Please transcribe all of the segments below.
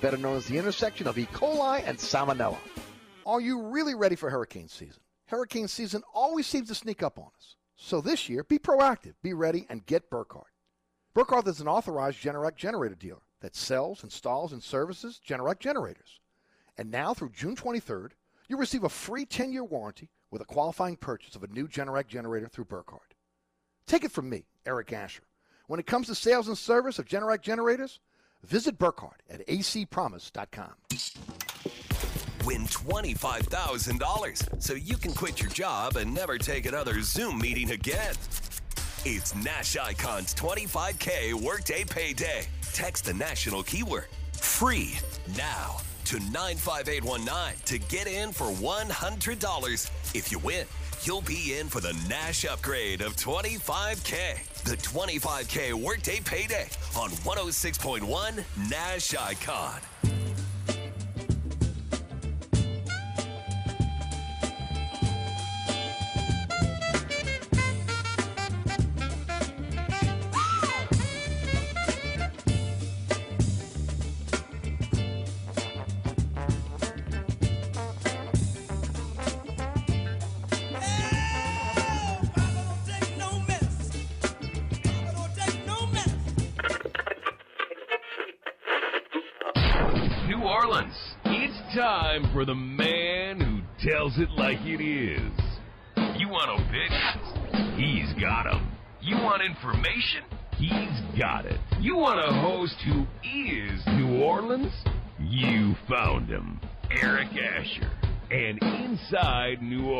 better known as the intersection of E. coli and salmonella. Are you really ready for hurricane season? Hurricane season always seems to sneak up on us. So this year, be proactive, be ready, and get Burkhardt. Burkhardt is an authorized Generac generator dealer that sells, installs, and services Generac generators. And now through June 23rd, you receive a free 10-year warranty with a qualifying purchase of a new Generac generator through Burkhardt. Take it from me, Eric Asher. When it comes to sales and service of Generac generators, visit Burkhardt at acpromise.com. Win $25,000 so you can quit your job and never take another Zoom meeting again. It's Nash Icon's 25K Workday Payday. Text the national keyword free now to 95819 to get in for $100. If you win, you'll be in for the Nash upgrade of 25K. The 25K Workday Payday on 106.1 Nash Icon. Information? He's got it. You want a host who is New Orleans? You found him. Eric Asher. And Inside New Orleans.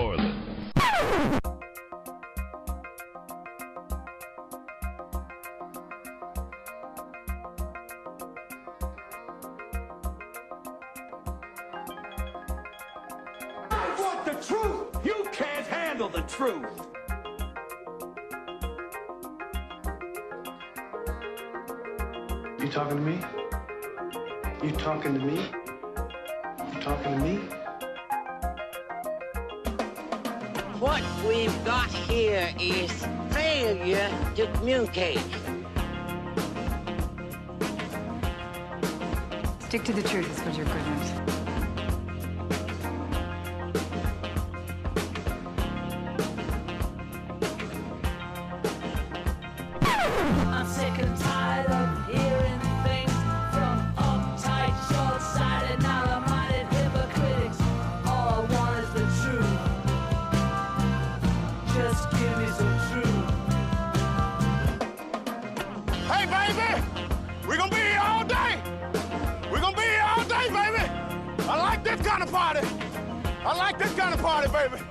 I'm sick and tired of hearing things from hypocrites. All I want is the truth. Just give me some truth. Hey, baby, we're gonna be here all day. We're gonna be here all day, baby. I like this kind of party. I like this kind of party, baby.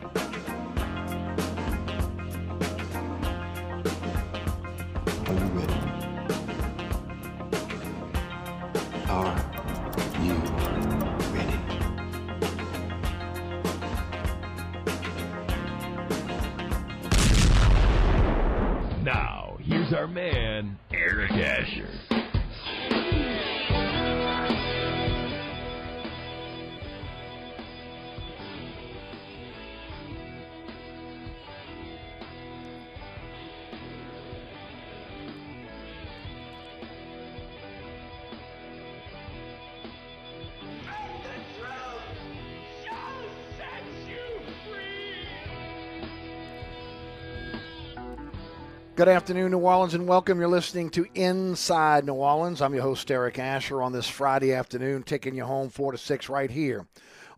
Good afternoon, New Orleans, and welcome. You're listening to Inside New Orleans. I'm your host, Eric Asher, on this Friday afternoon, taking you home 4 to 6 right here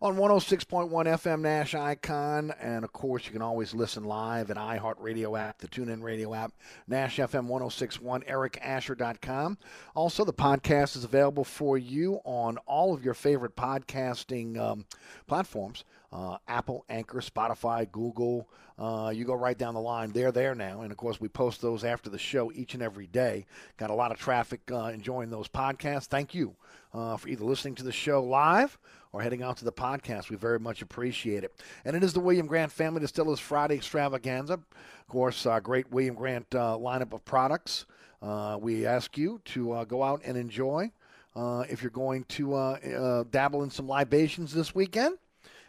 on 106.1 FM Nash Icon. And of course, you can always listen live at iHeartRadio app, the TuneIn Radio app, Nash FM 1061, ericasher.com. Also, the podcast is available for you on all of your favorite podcasting um, platforms uh, Apple, Anchor, Spotify, Google. Uh, you go right down the line. They're there now. And of course, we post those after the show each and every day. Got a lot of traffic uh, enjoying those podcasts. Thank you uh, for either listening to the show live or heading out to the podcast. We very much appreciate it. And it is the William Grant Family Distillers Friday Extravaganza. Of course, our great William Grant uh, lineup of products. Uh, we ask you to uh, go out and enjoy. Uh, if you're going to uh, dabble in some libations this weekend,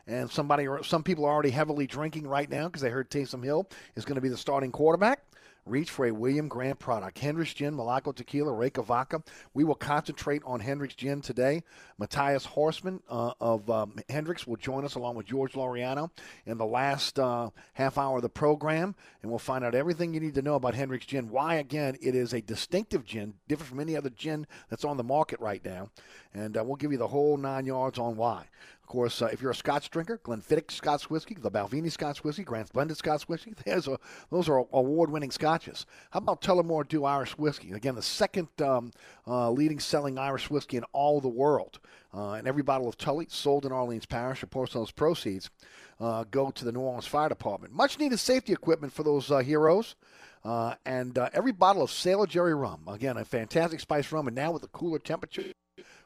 and somebody, or some people are already heavily drinking right now because they heard Taysom Hill is going to be the starting quarterback reach for a William Grant product. Hendrick's Gin, Milagro Tequila, Reyka Vodka. We will concentrate on Hendrick's Gin today. Matthias Horseman uh, of um, Hendrick's will join us along with George Laureano in the last uh, half hour of the program, and we'll find out everything you need to know about Hendrick's Gin. Why, again, it is a distinctive gin, different from any other gin that's on the market right now. And uh, we'll give you the whole nine yards on why course, uh, if you're a Scotch drinker, Glenfiddich Scotch whiskey, the Balvenie Scotch whiskey, Grant's Blended Scotch whiskey, a, those are award-winning scotches. How about Tullamore Dew Irish whiskey? Again, the second um, uh, leading selling Irish whiskey in all the world. Uh, and every bottle of Tully sold in Orleans Parish, of those proceeds uh, go to the New Orleans Fire Department. Much needed safety equipment for those uh, heroes. Uh, and every bottle of Sailor Jerry rum, again, a fantastic spice rum, and now with the cooler temperature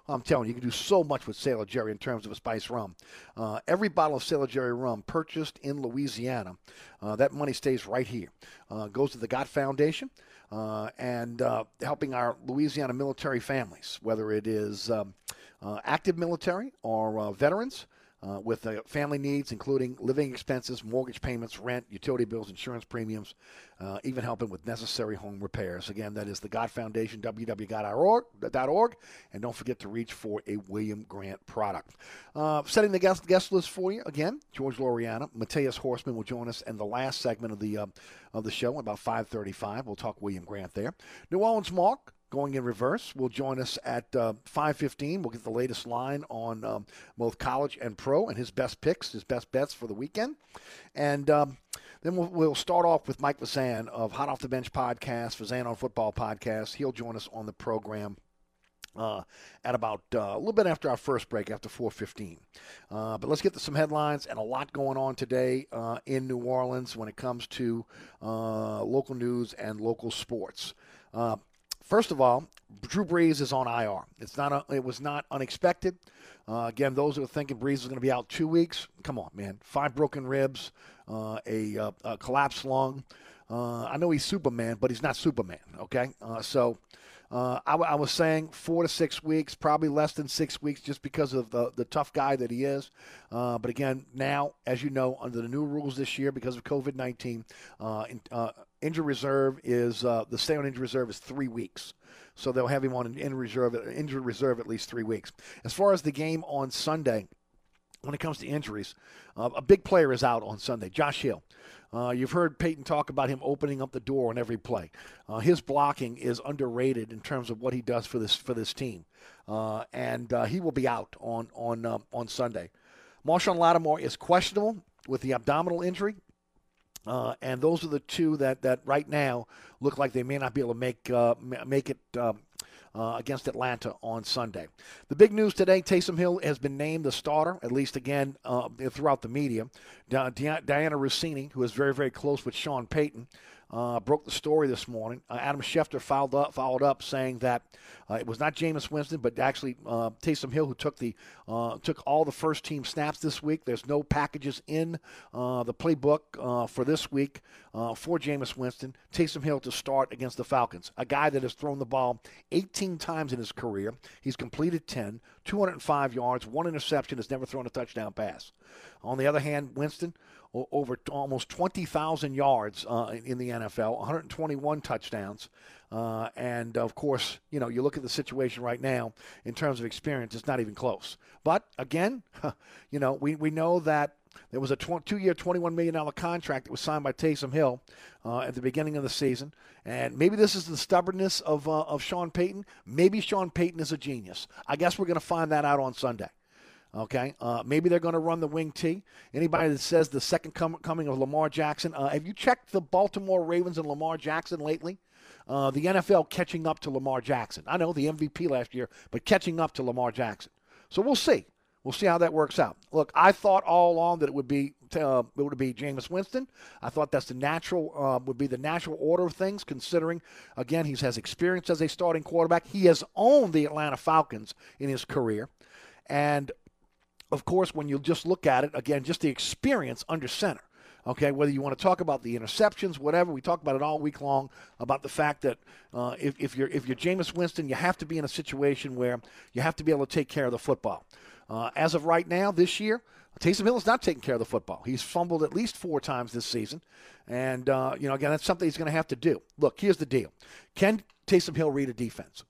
I'm telling you, you can do so much with Sailor Jerry in terms of a spice rum. Uh, every bottle of Sailor Jerry rum purchased in Louisiana, uh, that money stays right here. Uh, goes to the Gott Foundation uh, and uh, helping our Louisiana military families, whether it is um, uh, active military or veterans uh, with uh, family needs, including living expenses, mortgage payments, rent, utility bills, insurance premiums, uh, even helping with necessary home repairs. Again, that is the God Foundation, www.gott.org, and don't forget to reach for a William Grant product. Uh, setting the guest, guest list for you again, George Loriana, Matthias Horseman will join us in the last segment of the uh, of the show about 5:35. We'll talk William Grant there. New Orleans Mark going in reverse will join us at uh, 5.15 we'll get the latest line on um, both college and pro and his best picks his best bets for the weekend and um, then we'll, we'll, start off with mike Fazan of hot off the bench podcast Fazan on football podcast he'll join us on the program uh, at about uh, a little bit after our first break, after 4:15. Uh, but let's get to some headlines and a lot going on today uh, in New Orleans when it comes to uh, local news and local sports. First of all, Drew Brees is on IR. It's not. A, it was not unexpected. Uh, again, those who are thinking Brees is going to be out two weeks, come on, man. Five broken ribs, uh, a, uh, a, collapsed lung. Uh, I know he's Superman, but he's not Superman. Okay, uh, so. Uh, I, I, was saying four to six weeks, probably less than six weeks, just because of the, the tough guy that he is. but again, now, as you know, under the new rules this year, because of COVID 19, injury reserve is uh, the stay on injury reserve is three weeks. So they'll have him on an injury reserve, injury reserve at least three weeks. As far as the game on Sunday, when it comes to injuries, uh, a big player is out on Sunday. Josh Hill. Uh, you've heard Payton talk about him opening up the door on every play. Uh, his blocking is underrated in terms of what he does for this for this team, uh, and uh, he will be out on on um, on Sunday. Marshon Lattimore is questionable with the abdominal injury. Uh, and those are the two that, that right now look like they may not be able to make make it um, uh, against Atlanta on Sunday. The big news today: Taysom Hill has been named the starter, at least again uh, throughout the media. Dianna Russini, who is very very close with Sean Payton, uh, broke the story this morning. Uh, Adam Schefter followed up, followed up saying that uh, it was not Jameis Winston, but actually uh, Taysom Hill who took the uh, took all the first team snaps this week. There's no packages in uh, the playbook for this week for Jameis Winston. Taysom Hill to start against the Falcons, a guy that has thrown the ball 18 times in his career. He's completed 10, 205 yards, one interception, has never thrown a touchdown pass. On the other hand, Winston over almost 20,000 yards uh, in the NFL, 121 touchdowns. Uh, and of course, you know, you look at the situation right now in terms of experience, it's not even close. But again, you know, we, we know that there was a tw- two year, $21 million contract that was signed by Taysom Hill uh, at the beginning of the season. And maybe this is the stubbornness of, uh, of Sean Payton. Maybe Sean Payton is a genius. I guess we're going to find that out on Sunday. Okay, uh, maybe they're going to run the wing T. Anybody that says the second com- coming of Lamar Jackson, uh, have you checked the Baltimore Ravens and Lamar Jackson lately? Uh, the NFL catching up to Lamar Jackson. I know the MVP last year, but catching up to Lamar Jackson. So we'll see. We'll see how that works out. Look, I thought all along that it would be uh, it would be Jameis Winston. I thought that's the natural uh, would be the natural order of things, considering again he has experience as a starting quarterback. He has owned the Atlanta Falcons in his career, and of course, when you just look at it again, just the experience under center. Okay, whether you want to talk about the interceptions, whatever, we talk about it all week long about the fact that uh, if, if you're if you're Jameis Winston, you have to be in a situation where you have to be able to take care of the football. Uh, as of right now, this year, Taysom Hill is not taking care of the football. He's fumbled at least four times this season, and uh, you know again that's something he's going to have to do. Look, here's the deal: Can Taysom Hill read a defense?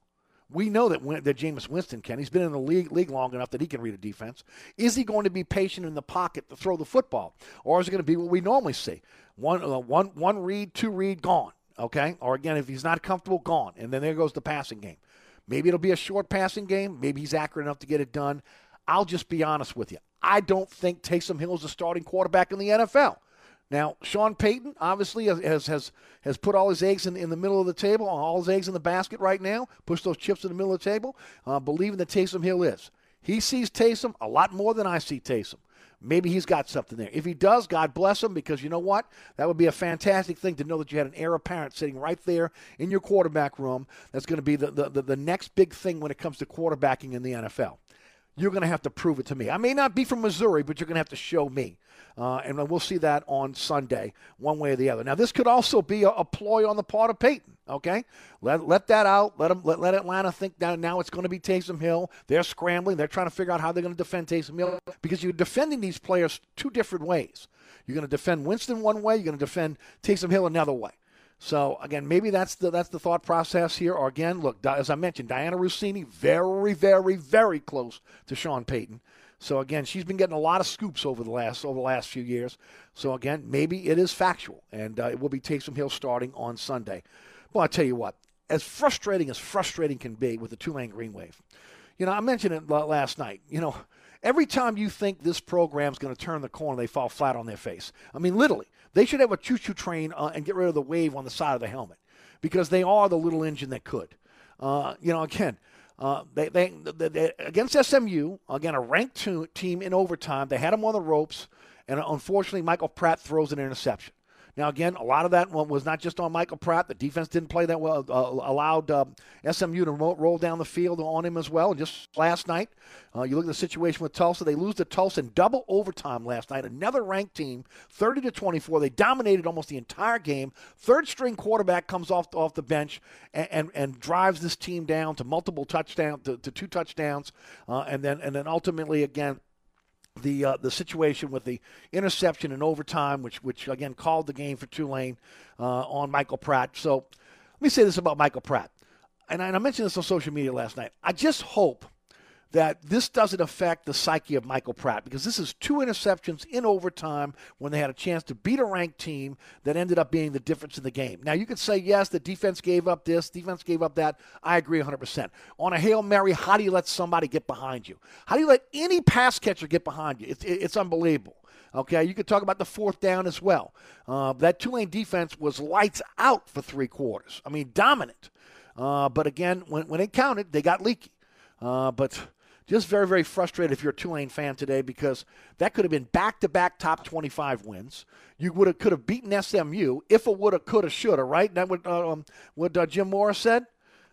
We know that that Jameis Winston can. He's been in the league league long enough that he can read a defense. Is he going to be patient in the pocket to throw the football, or is it going to be what we normally see? One uh, one one read, two read, gone. Okay, or again, if he's not comfortable, gone, and then there goes the passing game. Maybe it'll be a short passing game. Maybe he's accurate enough to get it done. I'll just be honest with you. I don't think Taysom Hill is a starting quarterback in the NFL. Now, Sean Payton obviously has has has put all his eggs in, in the middle of the table, all his eggs in the basket right now, push those chips in the middle of the table, uh, believing that Taysom Hill is. He sees Taysom a lot more than I see Taysom. Maybe he's got something there. If he does, God bless him, because you know what? That would be a fantastic thing to know that you had an heir apparent sitting right there in your quarterback room. That's going to be the, the, the, the next big thing when it comes to quarterbacking in the NFL you're going to have to prove it to me. I may not be from Missouri, but you're going to have to show me. Uh, and we'll see that on Sunday, one way or the other. Now, this could also be a, a ploy on the part of Payton, Okay, let let that out. Let them let, let Atlanta think that now it's going to be Taysom Hill. They're scrambling. They're trying to figure out how they're going to defend Taysom Hill because you're defending these players two different ways. You're going to defend Winston one way. You're going to defend Taysom Hill another way. So again, maybe that's the that's the thought process here. Or again, look, as I mentioned, Dianna Russini, very, very, very close to Sean Payton. So again, she's been getting a lot of scoops over the last over the last few years. So again, maybe it is factual, and uh, it will be Taysom Hill starting on Sunday. Well, I tell you what, as frustrating as frustrating can be with the Tulane Green Wave, you know, I mentioned it last night. You know, every time you think this program's going to turn the corner, they fall flat on their face. I mean, literally. They should have a choo-choo train uh, and get rid of the wave on the side of the helmet because they are the little engine that could. Uh, you know, again, uh, they, they, they, they, against SMU, again a ranked team in overtime, they had them on the ropes, and unfortunately, Michael Pratt throws an interception. Now, again, a lot of that was not just on Michael Pratt. The defense didn't play that well, uh, allowed uh, SMU to roll, roll, down the field on him as well. And just last night, uh, you look at the situation with Tulsa. They lose to Tulsa in double overtime last night. Another ranked team, 30 to 24. They dominated almost the entire game. Third string quarterback comes off off the bench and, and, and drives this team down to multiple touchdowns, to, to two touchdowns, uh, and then and then ultimately again the uh, the situation with the interception in overtime, which which again called the game for Tulane uh, on Michael Pratt. So let me say this about Michael Pratt, and I, and I mentioned this on social media last night. I just hope that this doesn't affect the psyche of Michael Pratt because this is two interceptions in overtime when they had a chance to beat a ranked team that ended up being the difference in the game. Now, you could say, yes, the defense gave up this, defense gave up that. I agree 100%. On a Hail Mary, how do you let somebody get behind you? How do you let any pass catcher get behind you? It's, it's unbelievable. Okay, you could talk about the fourth down as well. Uh, that Tulane defense was lights out for three quarters. I mean, dominant. Uh, but again, when, when it counted, they got leaky. Uh, but just very, very frustrated if you're a Tulane fan today because that could have been back-to-back top 25 wins. You would have could have beaten SMU if it would have, could have, should have. Right? That what uh, um, what uh, Jim Morris said.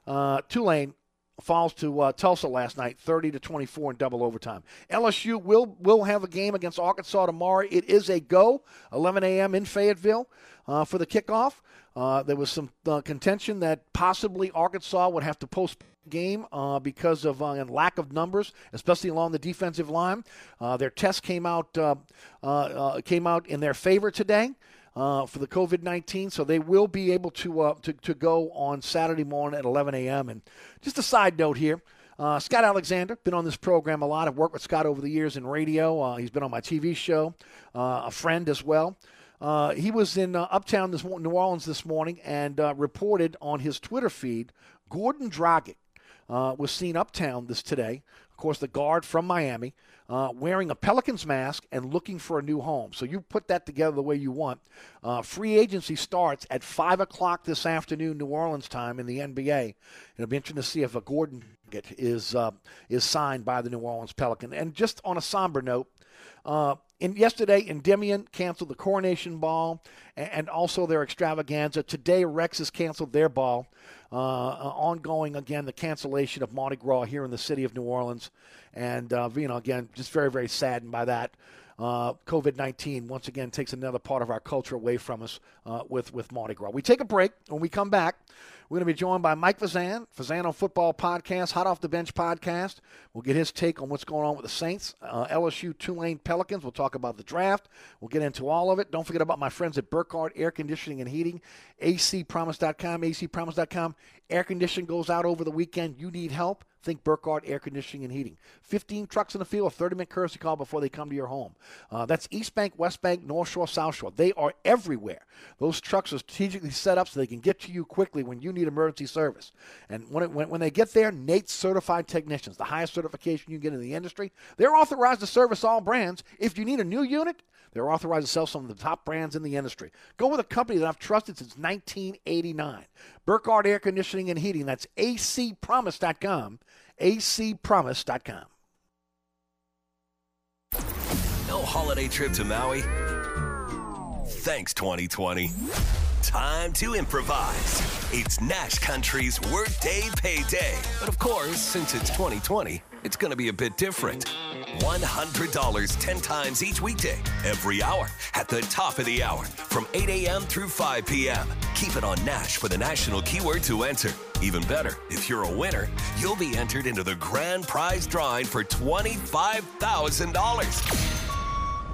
Uh, Tulane falls to uh, Tulsa last night, 30 to 24 in double overtime. LSU will will have a game against Arkansas tomorrow. It is a go, 11 a.m. in Fayetteville uh, for the kickoff. Uh, there was some uh, contention that possibly Arkansas would have to post game uh, because of uh, lack of numbers, especially along the defensive line. Uh, their test came out uh, uh, came out in their favor today. for the COVID 19, so they will be able to, to, to go on Saturday morning at 11 a.m. And just a side note here Scott Alexander, been on this program a lot. I've worked with Scott over the years in radio. he's been on my TV show, a friend as well. Uh, he was in uh, Uptown, this, New Orleans, this morning and uh, reported on his Twitter feed Goran Dragic uh, was seen uptown this today. Of course, the guard from Miami. uh, wearing a Pelicans mask and looking for a new home. So you put that together the way you want. Uh, free agency starts at 5 o'clock this afternoon, New Orleans time, in the NBA. It'll be interesting to see if a Goran is, uh, is signed by the New Orleans Pelican. And just on a somber note, uh, in yesterday, Endymion canceled the Coronation Ball and, and, also their extravaganza. Today, Rex has canceled their ball. Uh, uh, ongoing again, the cancellation of Mardi Gras here in the city of New Orleans, and uh, you know, again, just very, very saddened by that. Uh, COVID 19 once again takes another part of our culture away from us uh, with, with Mardi Gras. We take a break. When we come back, we're going to be joined by Mike Fazan, Fazano Football Podcast, Hot Off the Bench Podcast. We'll get his take on what's going on with the Saints, uh, LSU, Tulane Pelicans. We'll talk about the draft. We'll get into all of it. Don't forget about my friends at Burkhardt Air Conditioning and Heating, acpromise.com, acpromise.com. Air conditioning goes out over the weekend. You need help. Think Burkhardt Air Conditioning and Heating. 15 trucks in the field, a 30 minute courtesy call before they come to your home. Uh, that's East Bank, West Bank, North Shore, South Shore. They are everywhere. Those trucks are strategically set up so they can get to you quickly when you need emergency service. And when, it, when, when they get there, Nate's certified technicians, the highest certification you get in the industry, they're authorized to service all brands. If you need a new unit, they're authorized to sell some of the top brands in the industry. Go with a company that I've trusted since 1989. Burkhardt Air Conditioning and Heating. That's acpromise.com acpromise.com. No holiday trip to Maui? Thanks, 2020. Time to improvise. It's Nash Country's Workday Payday. But of course, since it's 2020, it's going to be a bit different. $100 10 times each weekday, every hour, at the top of the hour, from 8 a.m. through 5 p.m. Keep it on Nash for the national keyword to enter. Even better, if you're a winner, you'll be entered into the grand prize drawing for $25,000.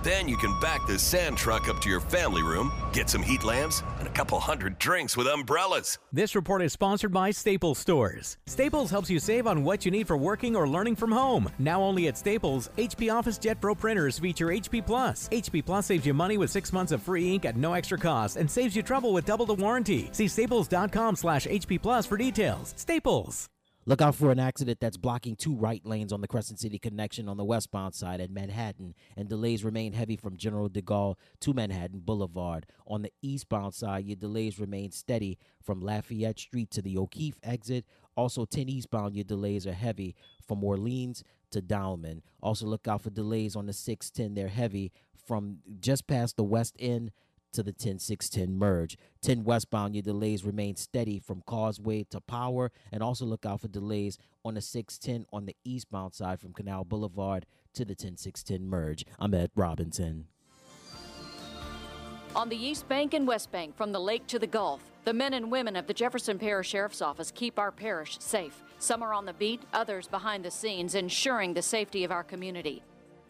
Then you can back the sand truck up to your family room, get some heat lamps, and a couple hundred drinks with umbrellas. This report is sponsored by Staples Stores. Staples helps you save on what you need for working or learning from home. Now only at Staples, HP Office Jet Pro printers feature HP Plus. HP Plus saves you money with six months of free ink at no extra cost and saves you trouble with double the warranty. See staples.com slash HP Plus for details. Staples. Look out for an accident that's blocking two right lanes on the Crescent City connection on the westbound side at Manhattan, and delays remain heavy from General de Gaulle to Manhattan Boulevard. On the eastbound side, your delays remain steady from Lafayette Street to the O'Keefe exit. Also, 10 eastbound, your delays are heavy from Orleans to Downman. Also, look out for delays on the 610. They're heavy from just past the west end to the 10610 merge. 10 westbound, your delays remain steady from Causeway to Power, and also look out for delays on the 610 on the eastbound side from Canal Boulevard to the 10610 merge. I'm Ed Robinson. On the East Bank and West Bank, from the lake to the Gulf, the men and women of the Jefferson Parish Sheriff's Office keep our parish safe. Some are on the beat, others behind the scenes, ensuring the safety of our community.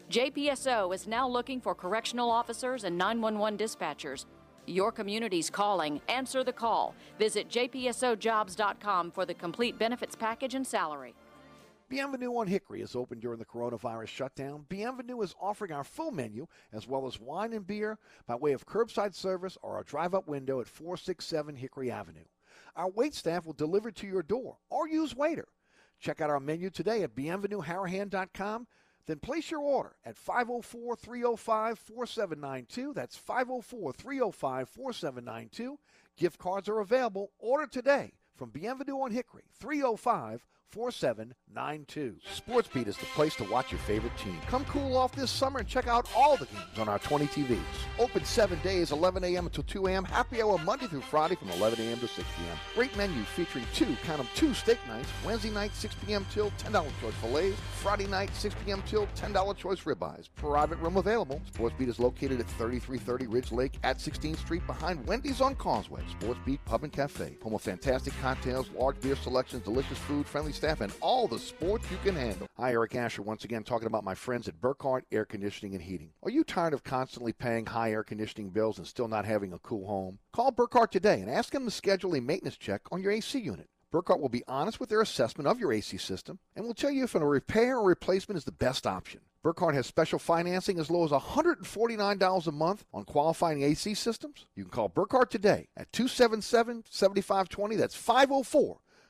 JPSO is now looking for correctional officers and 911 dispatchers. Your community's calling. Answer the call. Visit jpsojobs.com for the complete benefits package and salary. Bienvenue on Hickory is open during the coronavirus shutdown. Bienvenue is offering our full menu as well as wine and beer by way of curbside service or a drive up window at 467 Hickory Avenue. Our wait staff will deliver to your door or use Waitr. Check out our menu today at bienvenueharahan.com then place your order at 504 305 4792. That's 504 305 4792. Gift cards are available. Order today from Bienvenue on Hickory 305 4792. Sports Beat is the place to watch your favorite team. Come cool off this summer and check out all the games on our 20 TVs. Open seven days, 11 a.m. until 2 a.m. Happy hour Monday through Friday from 11 a.m. to 6 p.m. Great menu featuring two, count them, two steak nights. Wednesday night, 6 p.m. till $10 choice fillets. Friday night, 6 p.m. till $10 choice ribeyes. Private room available. SportsBeat is located at 3330 Ridge Lake at 16th Street behind Wendy's on Causeway. SportsBeat Pub and Cafe. Home of fantastic cocktails, large beer selections, delicious food, friendly staff, and all the sports you can handle. Hi, Eric Asher, once again talking about my friends at Burkhardt Air Conditioning and Heating. Are you tired of constantly paying high air conditioning bills and still not having a cool home? Call Burkhardt today and ask them to schedule a maintenance check on your AC unit. Burkhardt will be honest with their assessment of your AC system and will tell you if a repair or replacement is the best option. Burkhardt has special financing as low as $149 a month on qualifying AC systems. You can call Burkhardt today at 277 7520. That's 504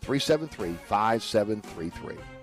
504-373-5733. 504-373-5733.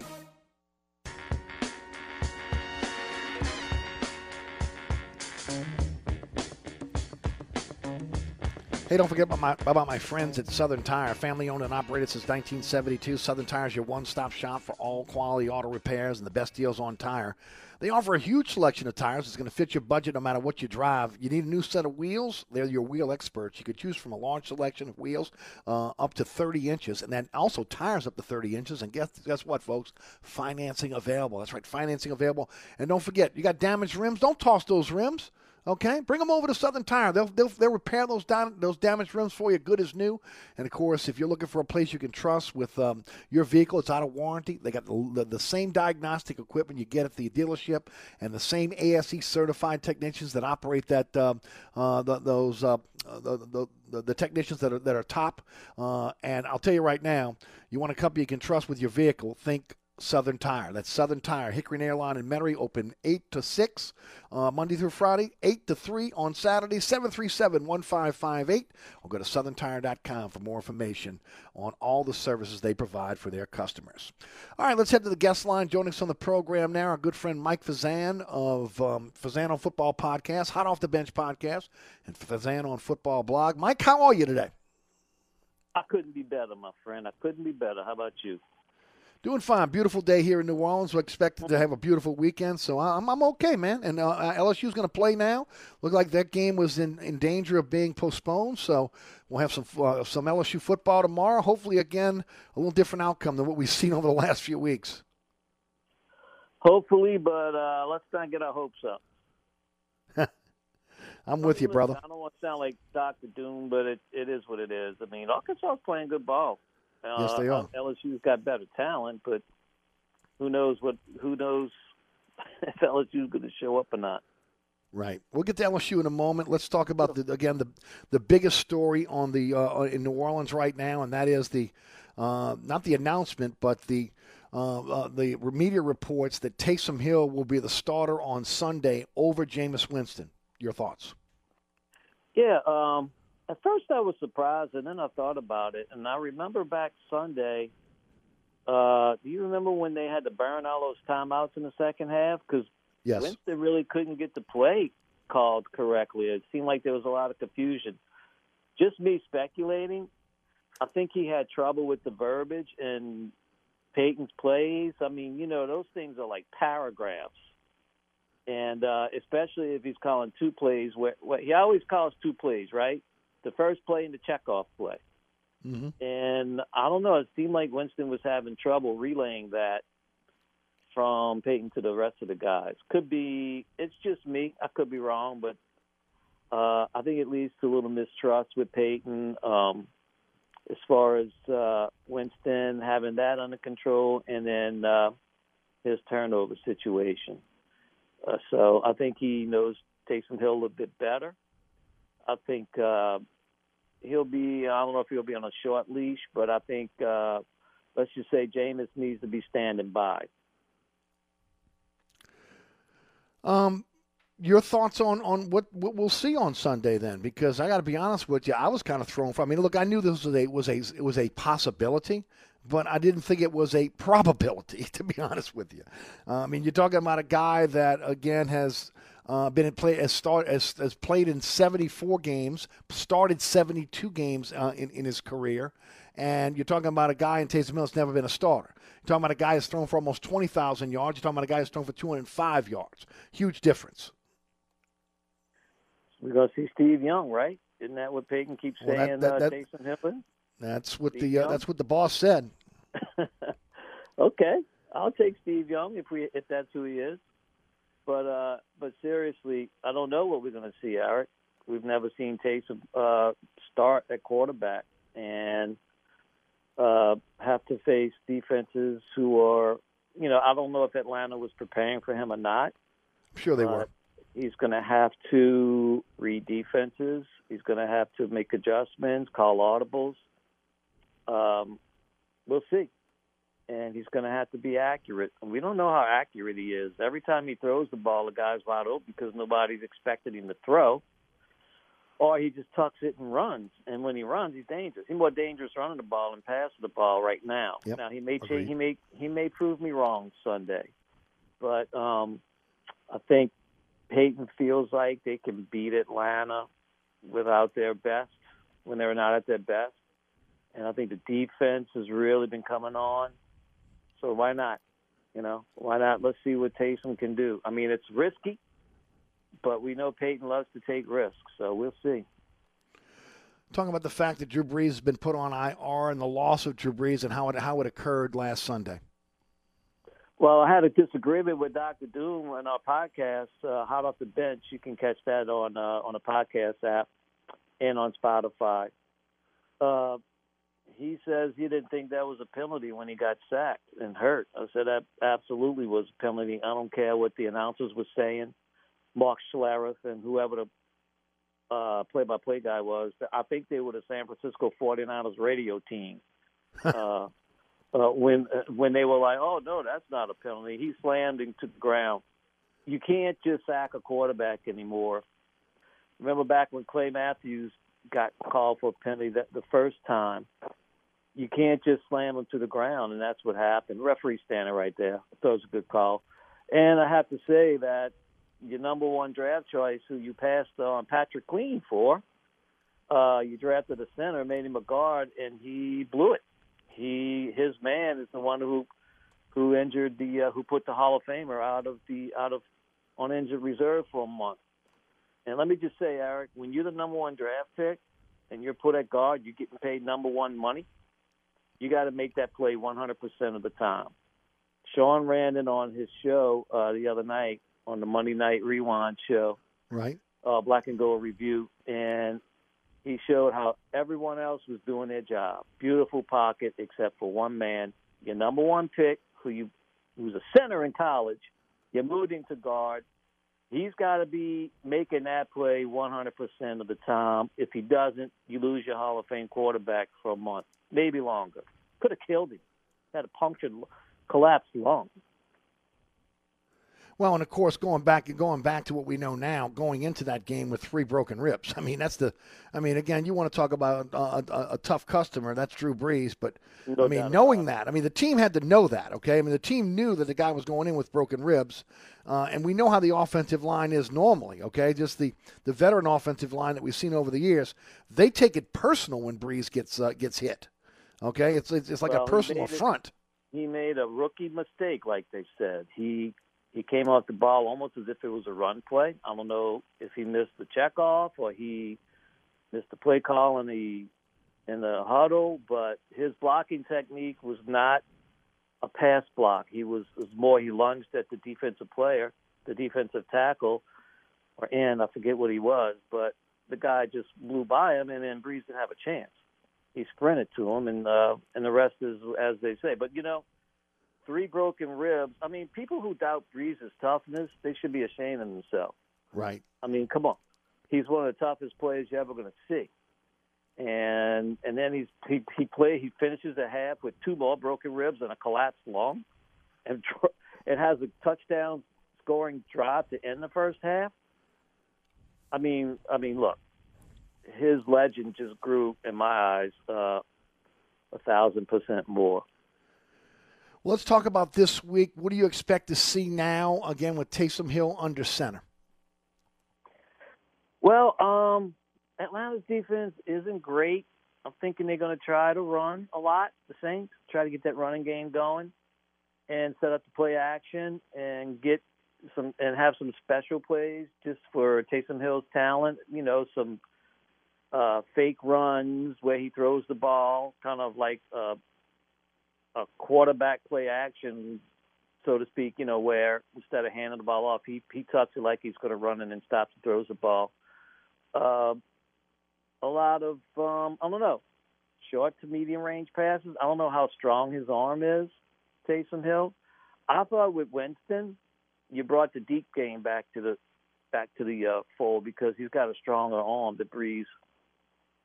Hey, don't forget about my, about my friends at Southern Tire, family owned and operated since 1972. Southern Tire is your one stop shop for all quality auto repairs and the best deals on tire. They offer a huge selection of tires that's going to fit your budget no matter what you drive. You need a new set of wheels? They're your wheel experts. You could choose from a large selection of wheels uh, up to 30 inches, and then also tires up to 30 inches. And guess, guess what, folks? Financing available. That's right, financing available. And don't forget, you got damaged rims? Don't toss those rims. Okay, bring them over to Southern Tire. They'll they'll, they'll repair those down, those damaged rims for you, good as new. And of course, if you're looking for a place you can trust with um, your vehicle, it's out of warranty. They got the, the, the, same diagnostic equipment you get at the dealership, and the same ASE certified technicians that operate that um, uh, the, those uh, the, the, the technicians that are that are top. Uh, and I'll tell you right now, you want a company you can trust with your vehicle. Think Southern Tire. That's Southern Tire. Hickory Airline and Metairie open 8 to 6 uh, Monday through Friday, 8 to 3 on Saturday, 737 1558. Or go to southerntire.com for more information on all the services they provide for their customers. All right, let's head to the guest line. Joining us on the program now, our good friend Mike Fazan of um, Fazan on Football Podcast, Hot Off the Bench Podcast, and Fazan on Football Blog. Mike, how are you today? I couldn't be better, my friend. I couldn't be better. How about you? Doing fine. Beautiful day here in New Orleans. We're expected to have a beautiful weekend, so I'm, I'm okay, man. And uh, LSU's going to play now. Look like that game was in, in danger of being postponed, so we'll have some uh, some LSU football tomorrow. Hopefully, again, a little different outcome than what we've seen over the last few weeks. Hopefully, but uh, let's not get our hopes up. I'm with you, brother. I don't want to sound like Doctor Doom, but it it is what it is. I mean, Arkansas is playing good ball. Uh, yes, they are. LSU's got better talent, but who knows what? Who knows if LSU's going to show up or not? Right. We'll get to LSU in a moment. Let's talk about the again the the biggest story on the uh, in New Orleans right now, and that is the uh, not the announcement, but the uh, uh, the media reports that Taysom Hill will be the starter on Sunday over Jameis Winston. Your thoughts? Yeah, um, at first I was surprised, and then I thought about it, and I remember back Sunday. Uh, do you remember when they had to burn all those timeouts in the second half? Because yes. Winston really couldn't get the play called correctly. It seemed like there was a lot of confusion. Just me speculating. I think he had trouble with the verbiage and Payton's plays. I mean, you know, those things are like paragraphs and uh, especially if he's calling two plays. Where, where he always calls two plays, right? The first play and the checkoff play. Mm-hmm. And I don't know, it seemed like Winston was having trouble relaying that from Payton to the rest of the guys. Could be, it's just me. I could be wrong, but uh, I think it leads to a little mistrust with Payton um, as far as uh, Winston having that under control and then uh, his turnover situation. Uh, so I think he knows Taysom Hill a bit better. I think uh, he'll be. I don't know if he'll be on a short leash, but I think uh, let's just say Jameis needs to be standing by. Um, your thoughts on on what, what we'll see on Sunday then? Because I got to be honest with you, I was kind of thrown for. I mean, look, I knew this was a was a it was a possibility, but I didn't think it was a probability. To be honest with you, uh, I mean, you're talking about a guy that again has uh, been in play has start as, has played in 74 games, started 72 games uh, in in his career, and you're talking about a guy in Taysom Hill that's never been a starter. You're talking about a guy who's thrown for almost 20,000 yards. You're talking about a guy who's thrown for 205 yards. Huge difference. We're gonna see Steve Young, right? Isn't that what Payton keeps well, saying? That, that, uh, Taysom Hill. That's what Steve the uh, that's what the boss said. okay, I'll take Steve Young if we if that's who he is. But uh, but seriously, I don't know what we're going to see, Eric. We've never seen Taysom uh, start at quarterback and uh, have to face defenses who are you know, I don't know if Atlanta was preparing for him or not. I'm sure they Uh, were. He's going to have to read defenses. He's going to have to make adjustments, call audibles. Um, we'll see. And he's going to have to be accurate. And we don't know how accurate he is. Every time he throws the ball, the guy's wide open because nobody's expected him to throw. Or he just tucks it and runs. And when he runs, he's dangerous. He's more dangerous running the ball than passing the ball right now. Yep. Now he may Agreed. he may he may prove me wrong Sunday, but um, I think Payton feels like they can beat Atlanta without their best when they're not at their best. And I think the defense has really been coming on. So why not? You know, why not? Let's see what Taysom can do. I mean, it's risky, but we know Payton loves to take risks, so we'll see. Talking about the fact that Drew Brees has been put on IR and the loss of Drew Brees and how it how it occurred last Sunday. Well, I had a disagreement with Dr. Doom on our podcast, uh, Hot Off the Bench. You can catch that on uh, on the podcast app and on Spotify. Uh, he says he didn't think that was a penalty when he got sacked and hurt. I said that absolutely was a penalty. I don't care what the announcers were saying, Mark Schlereth and whoever the uh, play-by-play guy was. I think they were the San Francisco 49ers radio team. uh, uh, when uh, when they were like, "Oh no, that's not a penalty," he slammed into the ground. You can't just sack a quarterback anymore. Remember back when Clay Matthews got called for a penalty that the first time, you can't just slam him to the ground, and that's what happened. Referee standing right there. That was a good call, and I have to say that your number one draft choice, who you passed on Patrick Queen for, uh, you drafted a center, made him a guard, and he blew it he his man is the one who who injured the uh, who put the Hall of Famer out of the out of on injured reserve for a month. And let me just say, Eric, when you're the number one draft pick and you're put at guard, you're getting paid number one money. You got to make that play 100% of the time. Sean Randon on his show uh, the other night on the Monday Night Rewind show, Right. uh, Black and Gold review, and he showed how everyone else was doing their job. Beautiful pocket, except for one man, your number one pick, who you who's a center in college. You moved him to guard. He's got to be making that play 100% of the time. If he doesn't, you lose your Hall of Fame quarterback for a month, maybe longer. Could have killed him. Had a punctured, collapsed lung. Well, and of course, going back going back to what we know now, going into that game with three broken ribs. I mean, that's the. I mean, again, you want to talk about a, a, a tough customer. That's Drew Brees, but No I mean, knowing that, I mean, the team had to know that. Okay, I mean, the team knew that the guy was going in with broken ribs, uh, and we know how the offensive line is normally. Okay, just the the veteran offensive line that we've seen over the years, they take it personal when Brees gets uh, gets hit. Okay, it's it's, it's like Well, a personal affront. he made a rookie mistake, like they said. He he came off the ball almost as if it was a run play. I don't know if he missed the checkoff or he missed the play call in the in the huddle, but his blocking technique was not a pass block. He was, was more he lunged at the defensive player, the defensive tackle, or end. I forget what he was, but the guy just blew by him, and then Brees didn't have a chance. He sprinted to him, and uh, and the rest is as they say. But you know, three broken ribs. I mean, people who doubt Brees's toughness, they should be ashamed of themselves. Right. I mean, come on. He's one of the toughest players you're ever going to see. And and then he's he he play he finishes the half with two more broken ribs and a collapsed lung, and it has a touchdown scoring drive to end the first half. I mean, I mean, look, his legend just grew in my eyes uh, a thousand percent more. Let's talk about this week. What do you expect to see now again with Taysom Hill under center? Well, um, Atlanta's defense isn't great. I'm thinking they're going to try to run a lot. The Saints try to get that running game going and set up the play action and get some and have some special plays just for Taysom Hill's talent. You know, some uh, fake runs where he throws the ball, kind of like uh, a quarterback play action, so to speak. You know, where instead of handing the ball off, he he tucks it like he's going to run and then stops and throws the ball. Uh, a lot of um, I don't know, short to medium range passes. I don't know how strong his arm is, Taysom Hill. I thought with Winston, you brought the deep game back to the back to the uh, fold because he's got a stronger arm to Brees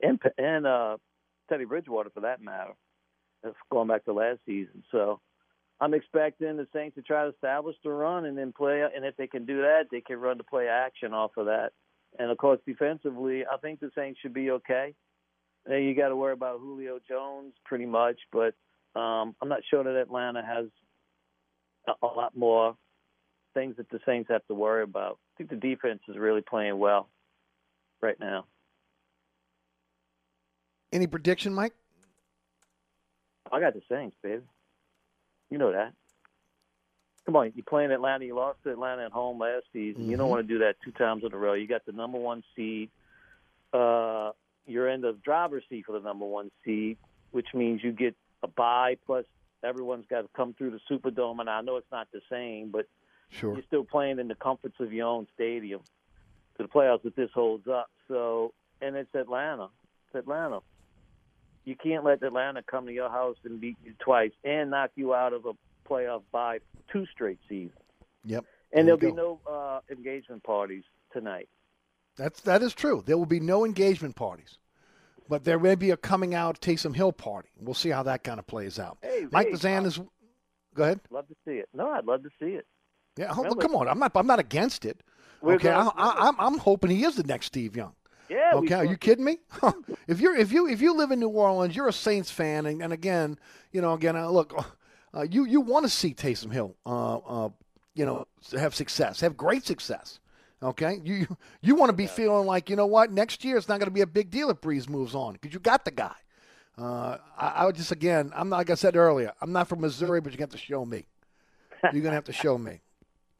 and and uh, Teddy Bridgewater for that matter. Going back to last season. So I'm expecting the Saints to try to establish the run and then play. And if they can do that, they can run the play action off of that. And of course, defensively, I think the Saints should be okay. And you got to worry about Julio Jones pretty much, but um, I'm not sure that Atlanta has a, a lot more things that the Saints have to worry about. I think the defense is really playing well right now. Any prediction, Mike? I got the Saints, baby. You know that. Come on, you play in Atlanta. You lost to Atlanta at home last season. You don't Mhm. want to do that two times in a row. You got the number one seed. Uh, you're in the driver's seat for the number one seed, which means you get a bye. Plus, everyone's got to come through the Superdome, and I know it's not the same, but Sure. you're still playing in the comforts of your own stadium to the playoffs if this holds up. So, and it's Atlanta. It's Atlanta. You can't let Atlanta come to your house and beat you twice and knock you out of a playoff by two straight seasons. Yep. And There there'll be no uh, engagement parties tonight. That's that is true. There will be no engagement parties, but there may be a coming out Taysom Hill party. We'll see how that kind of plays out. Hey, Mike hey, Bazan is. Go ahead. Love to see it. No, I'd love to see it. Yeah, Remember- come on. I'm not. I'm not against it. Okay, gonna- I, I, I'm I'm hoping he is the next Steve Young. Yeah. Okay, are you kidding me? if you're if you if you live in New Orleans, you're a Saints fan, and, and again, you know, again, uh, look, uh, you you want to see Taysom Hill, uh, uh, you know, have success, have great success. Okay, you you want to be feeling like you know what next year it's not going to be a big deal if Brees moves on because you got the guy. Uh, I, I would just again, I'm not like I said earlier, I'm not from Missouri, but you have to show me. You're gonna have to show me.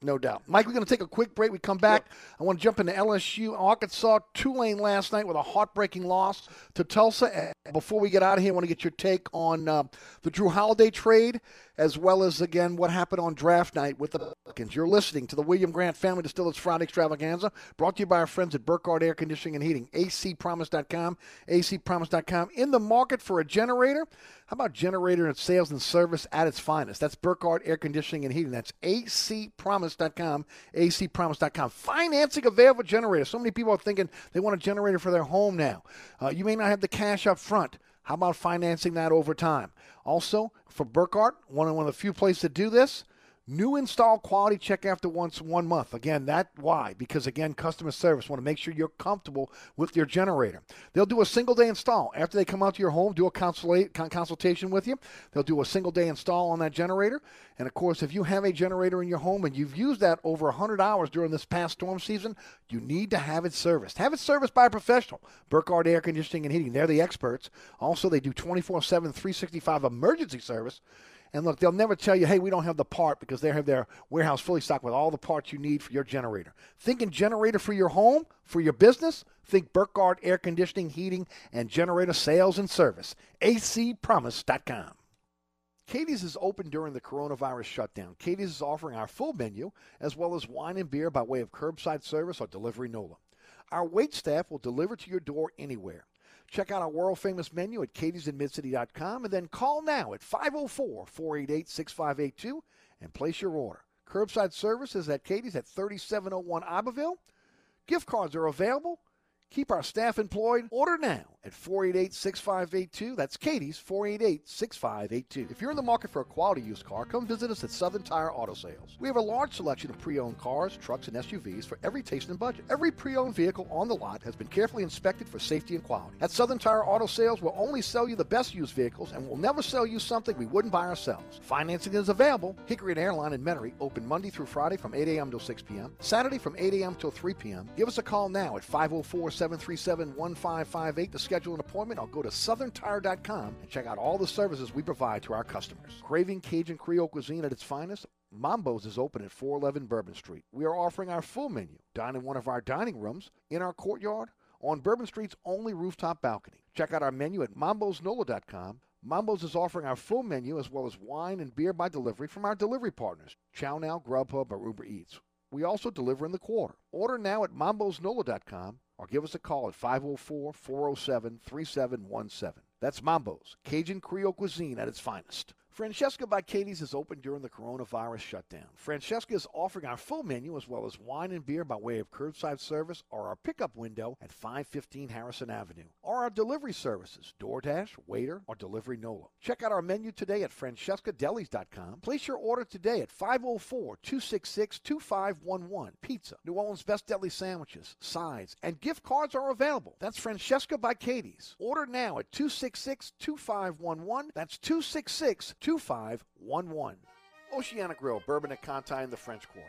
No doubt. Mike, we're going to take a quick break. We come back. I want to jump into LSU, Arkansas, Tulane last night with a heartbreaking loss to Tulsa. Before we get out of here, I want to get your take on uh, the Jrue Holiday trade, as well as, again, what happened on draft night with the Pelicans. You're listening to the William Grant Family Distillers Friday Extravaganza, brought to you by our friends at Burkhardt Air Conditioning and Heating, acpromise.com, acpromise.com. In the market for a generator? How about generator and sales and service at its finest? That's Burkhardt Air Conditioning and Heating. That's acpromise.com, acpromise.com. Financing available generator. So many people are thinking they want a generator for their home now. Uh, you may not have the cash up front. How about financing that over time? Also, for Burkhardt, one of, one of the few places to do this, New install quality check after once one month. Again, that why? Because again, customer service want to make sure you're comfortable with your generator. They'll do a single day install after they come out to your home, do a consultation with you. They'll do a single day install on that generator. And of course, if you have a generator in your home and you've used that over 100 hours during this past storm season, you need to have it serviced. Have it serviced by a professional. Burkhardt Air Conditioning and Heating. They're the experts. Also, they do 24/7, 365 emergency service. And look, they'll never tell you, hey, we don't have the part because they have their warehouse fully stocked with all the parts you need for your generator. Thinking generator for your home, for your business? Think Burkhardt Air Conditioning, Heating, and Generator Sales and Service. acpromise.com. Katie's is open during the coronavirus shutdown. Katie's is offering our full menu as well as wine and beer by way of curbside service or delivery NOLA. Our wait staff will deliver to your door anywhere. Check out our world famous menu at katie'sinmidcity.com and then call now at 504 488 6582 and place your order. Curbside service is at Katie's at 3701 Iberville. Gift cards are available. Keep our staff employed. Order now at 488 6582. That's Katie's 488 6582. If you're in the market for a quality used car, come visit us at Southern Tire Auto Sales. We have a large selection of pre owned cars, trucks, and SUVs for every taste and budget. Every pre owned vehicle on the lot has been carefully inspected for safety and quality. At Southern Tire Auto Sales, we'll only sell you the best used vehicles and we'll never sell you something we wouldn't buy ourselves. Financing is available. Hickory and Airline in Metairie open Monday through Friday from 8 a.m. till 6 p.m., Saturday from 8 a.m. till 3 p.m. Give us a call now at 504 737 1558 to schedule an appointment or go to southerntire.com and check out all the services we provide to our customers. Craving Cajun Creole cuisine at its finest? Mambo's is open at 411 Bourbon Street. We are offering our full menu. Dine in one of our dining rooms, in our courtyard, on Bourbon Street's only rooftop balcony. Check out our menu at mambosnola.com. Mambo's is offering our full menu as well as wine and beer by delivery from our delivery partners, Chow Now, Grubhub, or Uber Eats. We also deliver in the quarter. Order now at mambosnola.com or give us a call at 504 407 3717. That's Mambo's, Cajun Creole cuisine at its finest. Francesca by Katie's is open during the coronavirus shutdown. Francesca is offering our full menu as well as wine and beer by way of curbside service or our pickup window at 515 Harrison Avenue, or our delivery services, DoorDash, Waitr, or Delivery Nola. Check out our menu today at francescadelis.com. Place your order today at 504 266 2511. Pizza, New Orleans' best deli sandwiches, sides, and gift cards are available. That's Francesca by Katie's. Order now at 266 2511. That's 266 2511. Oceana Grill, Bourbon at Conti in the French Quarter.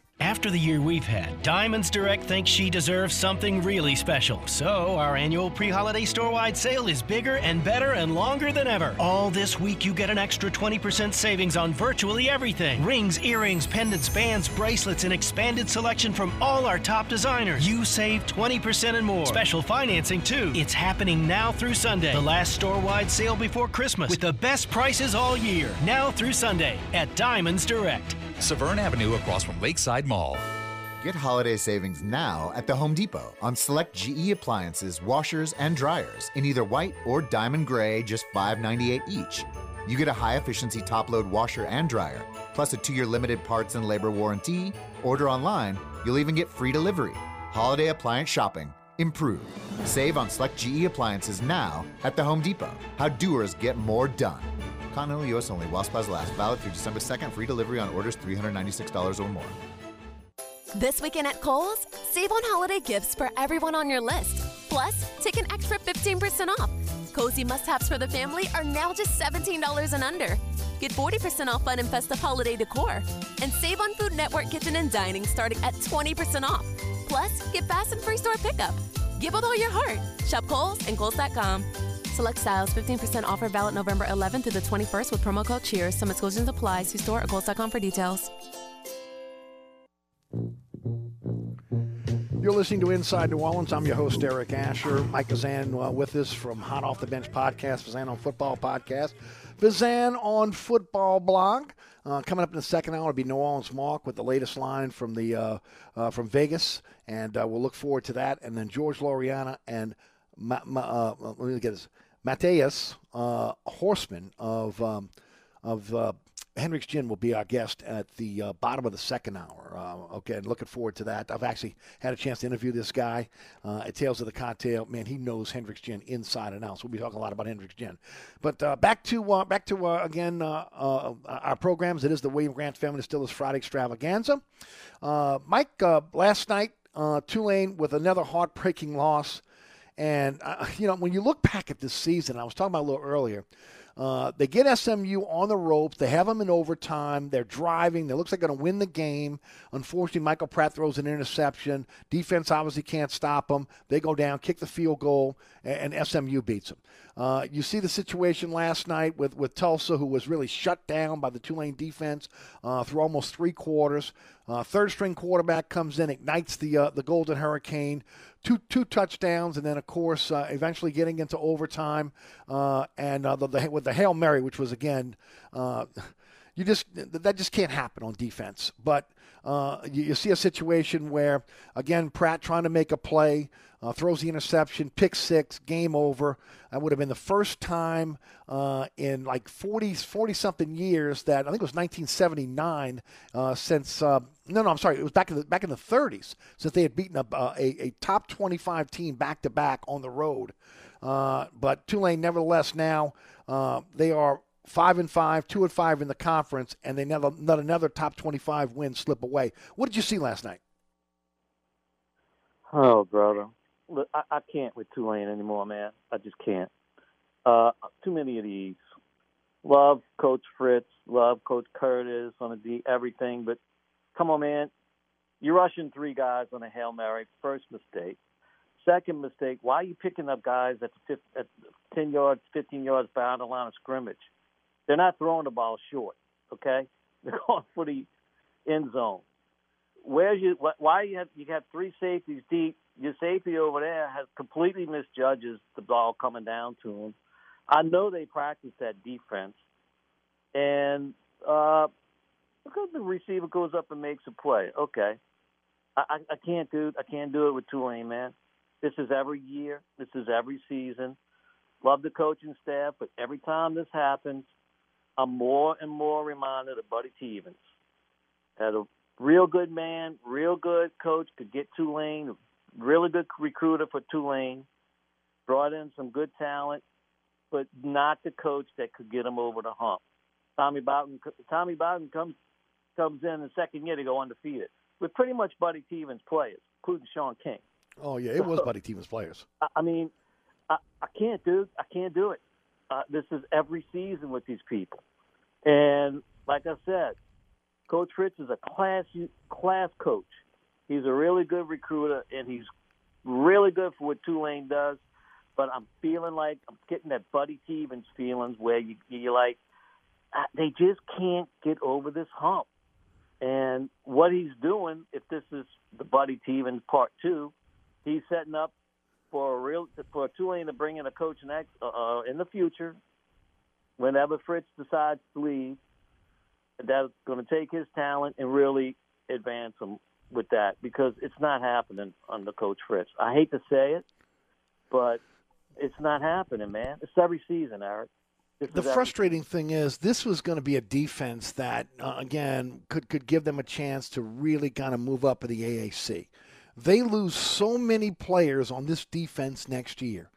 After the year we've had, Diamonds Direct thinks she deserves something really special. So, our annual pre holiday store wide sale is bigger and better and longer than ever. All this week, you get an extra 20% savings on virtually everything rings, earrings, pendants, bands, bracelets, and expanded selection from all our top designers. You save 20% and more. Special financing, too. It's happening now through Sunday. The last store wide sale before Christmas with the best prices all year. Now through Sunday at Diamonds Direct. Severn Avenue across from Lakeside Mall. Get holiday savings now at the Home Depot on select GE appliances, washers, and dryers in either white or diamond gray, just $5.98 each. You get a high efficiency top load washer and dryer, plus a two year limited parts and labor warranty. Order online, you'll even get free delivery. Holiday appliance shopping. Improve. Save on select GE appliances now at the Home Depot. How doers get more done. Continental US only while supplies last. Valid through December 2nd. Free delivery on orders $396 or more. This weekend at Kohl's, save on holiday gifts for everyone on your list. Plus, take an extra 15% off. Cozy must haves for the family are now just $17 and under. Get 40% off fun and festive holiday decor. And save on Food Network Kitchen and Dining starting at 20% off. Plus, get fast and free store pickup. Give with all your heart. Shop Kohl's and Kohl's.com. Select styles, 15% offer valid November 11th through the 21st with promo code CHEERS. Some exclusions apply. See store or Kohl's.com for details. You're listening to Inside New Orleans. I'm your host, Eric Asher. Mike Fazan uh, with us from Hot Off the Bench podcast, Fazan on Football podcast, Fazan on Football blog. Uh, coming up in the second hour will be New Orleans Mark with the latest line from the uh, uh, from Vegas, and uh, we'll look forward to that. And then George Loriana and Ma- uh, let me get this, Mateus uh, Horseman of um, of uh, Gin will be our guest at the uh, bottom of the second hour. Uh, okay, and looking forward to that. I've actually had a chance to interview this guy uh, at Tales of the Cocktail. Man, he knows Hendricks Gin inside and out. So we'll be talking a lot about Hendricks Gin. But uh, back to uh, back to uh, again our programs. It is the William Grant Family Distillers Friday Extravaganza. Mike, last night Tulane with another heartbreaking loss. And, you know, when you look back at this season, I was talking about a little earlier, uh, they get SMU on the ropes. They have them in overtime. They're driving. They looks like they're going to win the game. Unfortunately, Michael Pratt throws an interception. Defense obviously can't stop them. They go down, kick the field goal, and, and SMU beats them. Uh, you see the situation last night with, with Tulsa, who was really shut down by the Tulane defense uh, through almost three quarters. Uh, third string quarterback comes in, ignites the uh, the Golden Hurricane, two two touchdowns, and then of course uh, eventually getting into overtime, uh, and the, the, with the hail mary, which was again, you just that just can't happen on defense. But you, you see a situation where again Pratt trying to make a play uh, throws the interception, pick six, game over. That would have been the first time uh, in like 40, 40 something years that I think it was 1979 uh, since. Uh, no, no, I'm sorry. It was back in the back in the 30s since they had beaten a, uh, a, a top 25 team back to back on the road. Uh, but Tulane, nevertheless, now they are five and five, two and five in the conference, and they never let another top 25 win slip away. What did you see last night? Oh, brother look, I, I can't with Tulane anymore, man. I just can't. Uh, too many of these. Love Coach Fritz, love Coach Curtis on a D, everything, but come on, man. You're rushing three guys on a hail mary. First mistake. Second mistake. Why are you picking up guys at, the at ten yards, fifteen yards behind the line of scrimmage? They're not throwing the ball short. Okay, they're going for the end zone. Where's your wh- why you have you have three safeties deep? Your safety over there has completely misjudges the ball coming down to him. I know they practice that defense, and uh, because the receiver goes up and makes a play. Okay, I, I, I can't do I can't do it with Tulane, man. This is every year. This is every season. Love the coaching staff, but every time this happens, I'm more and more reminded of Buddy Teevens. Had a real good man, real good coach, could get Tulane, really good recruiter for Tulane, brought in some good talent, but not the coach that could get him over the hump. Tommy Bowden, Tommy Bowden comes comes in the second year to go undefeated with pretty much Buddy Teevens players, including Shaun King. Oh yeah, it was Buddy Teevens players. I, I mean, I, I can't do I can't do it. Uh, this is every season with these people, and like I said, Coach Fritz is a class class coach. He's a really good recruiter, and he's really good for what Tulane does. But I'm feeling like I'm getting that Buddy Teevens feelings where you you're like, they just can't get over this hump. And what he's doing, if this is the Buddy Teevens part two, he's setting up for a real for Tulane to bring in a coach next uh, uh, in the future, whenever Fritz decides to leave, that's going to take his talent and really advance him with that because it's not happening under Coach Fritz. I hate to say it, but it's not happening, man. It's every season, Eric. This The frustrating thing is, this was going to be a defense that, uh, again, could could give them a chance to really kind of move up in the AAC. They lose so many players on this defense next year.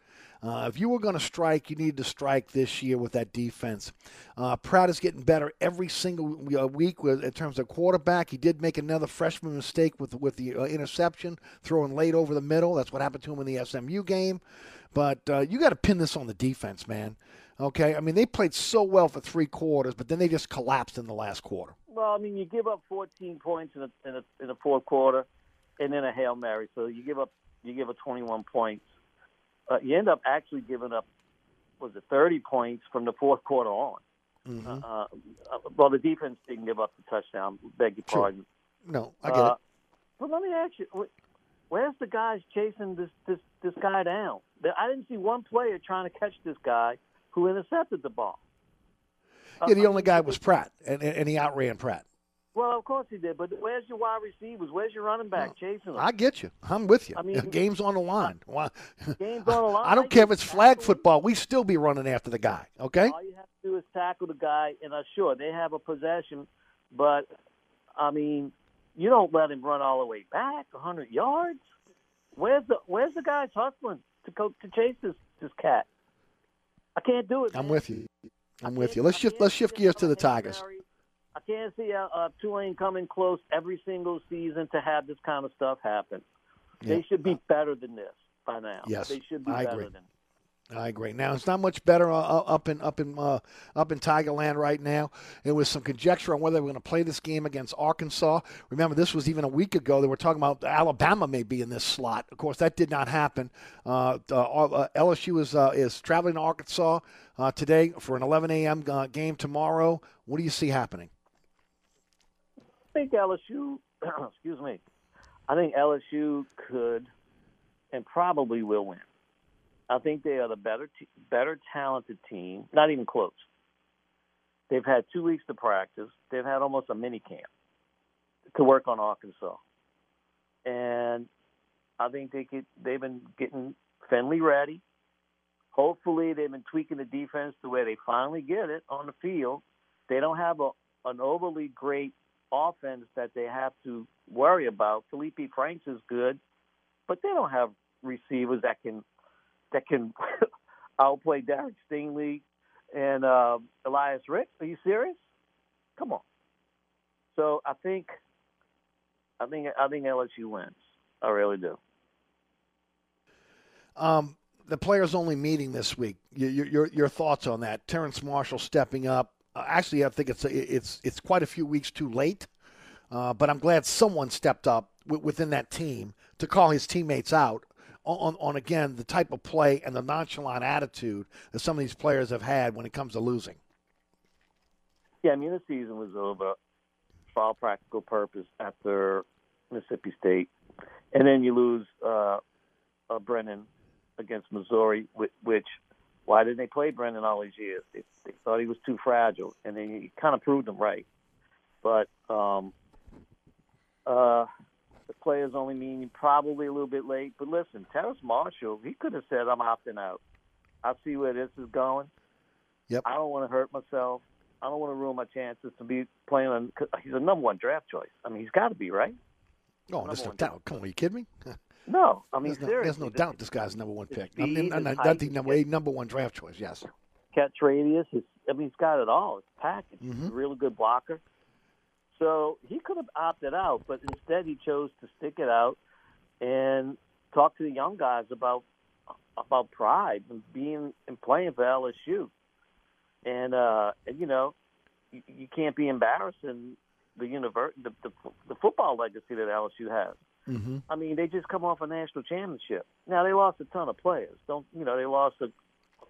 Uh, if you were going to strike, you needed to strike this year with that defense. Uh, Pratt is getting better every single uh, week with, in terms of quarterback. He did make another freshman mistake with with the uh, interception, throwing late over the middle. That's what happened to him in the SMU game. But uh, you got to pin this on the defense, man. Okay, I mean they played so well for three quarters, but then they just collapsed in the last quarter. Well, I mean, you give up 14 points in a, in a in the fourth quarter, and then a hail mary. So you give up you give up 21 points. Uh, you end up actually giving up was it 30 points from the fourth quarter on. Mm-hmm. Uh, uh, well, the defense didn't give up the touchdown. Beg your Sure. pardon. No, I get Uh, it. But let me ask you, where's the guys chasing this this this guy down? I didn't see one player trying to catch this guy who intercepted the ball. Uh, Yeah, the only guy was Pratt, and and he outran Pratt. Well, of course he did, but where's your wide receivers? Where's your running back chasing them? I get you. I'm with you. I mean- game's on the line. Why- Game's on the line. I don't care if it's flag football. We still be running after the guy. Okay. All you have to do is tackle the guy, and uh, sure they have a possession, but I mean, you don't let him run all the way back 100 yards. Where's the Where's the guys hustling to go to chase this this cat? I can't do it. I'm with you. I'm with you. Let's shift. Let's shift gears to the Tigers. I can't see uh, uh, Tulane coming close every single season to have this kind of stuff happen. Yeah. They should be better than this by now. Yes, they should be I better agree. than. I agree. Now it's not much better uh, uh, up in up in uh, up in Tigerland right now. It was some conjecture on whether they were going to play this game against Arkansas. Remember, this was even a week ago. They were talking about Alabama may be in this slot. Of course, that did not happen. Uh, uh, uh, LSU is uh, is traveling to Arkansas uh, today for an 11 a.m. Uh, game tomorrow. What do you see happening? Think LSU, excuse me, I think LSU could and probably will win. I think they are the better, t- better talented team. Not even close. They've had two weeks to practice. They've had almost a mini camp to work on Arkansas, and I think they could. They've been getting Finley ready. Hopefully, they've been tweaking the defense to where they finally get it on the field. They don't have a an overly great offense that they have to worry about. Felipe Franks is good, but they don't have receivers that can that can outplay Derek Stingley and uh, Eli Ricks. Are you serious? Come on. So I think I think I think LSU wins. I really do. Um, the players only meeting this week. Your, your, your thoughts on that? Terrace Marshall stepping up. Uh, actually, I think it's it's it's quite a few weeks too late. Uh, but I'm glad someone stepped up w- within that team to call his teammates out on, on again the type of play and the nonchalant attitude that some of these players have had when it comes to losing. Yeah, I mean the season was over for all practical purpose after Mississippi State, and then you lose uh, uh, Brennan against Missouri, which, which why didn't they play Brennan all these years? They, they thought he was too fragile, and then he kind of proved them right. But um, uh, the players only mean probably a little bit late. But listen, Terrace Marshall, he could have said, "I'm opting out. I see where this is going. Yep. I don't want to hurt myself. I don't want to ruin my chances to be playing on. 'cause He's a number one draft choice. I mean, he's got to be right. Oh, there's no doubt. Come on, are you kidding me? No, I mean there's no, there's no doubt this guy's number one pick. I mean, not, not the number, a number one draft choice. Yes. catch radius. His, I mean, he's got it all. His package. He's Mhm. a really good blocker. So he could have opted out, but instead he chose to stick it out and talk to the young guys about about pride and being and playing for LSU. And uh, and you know, you, you can't be embarrassing the univer- the, the the football legacy that LSU has. Mm-hmm. I mean, they just come off a national championship. Now they lost a ton of players. Don't you know? They lost a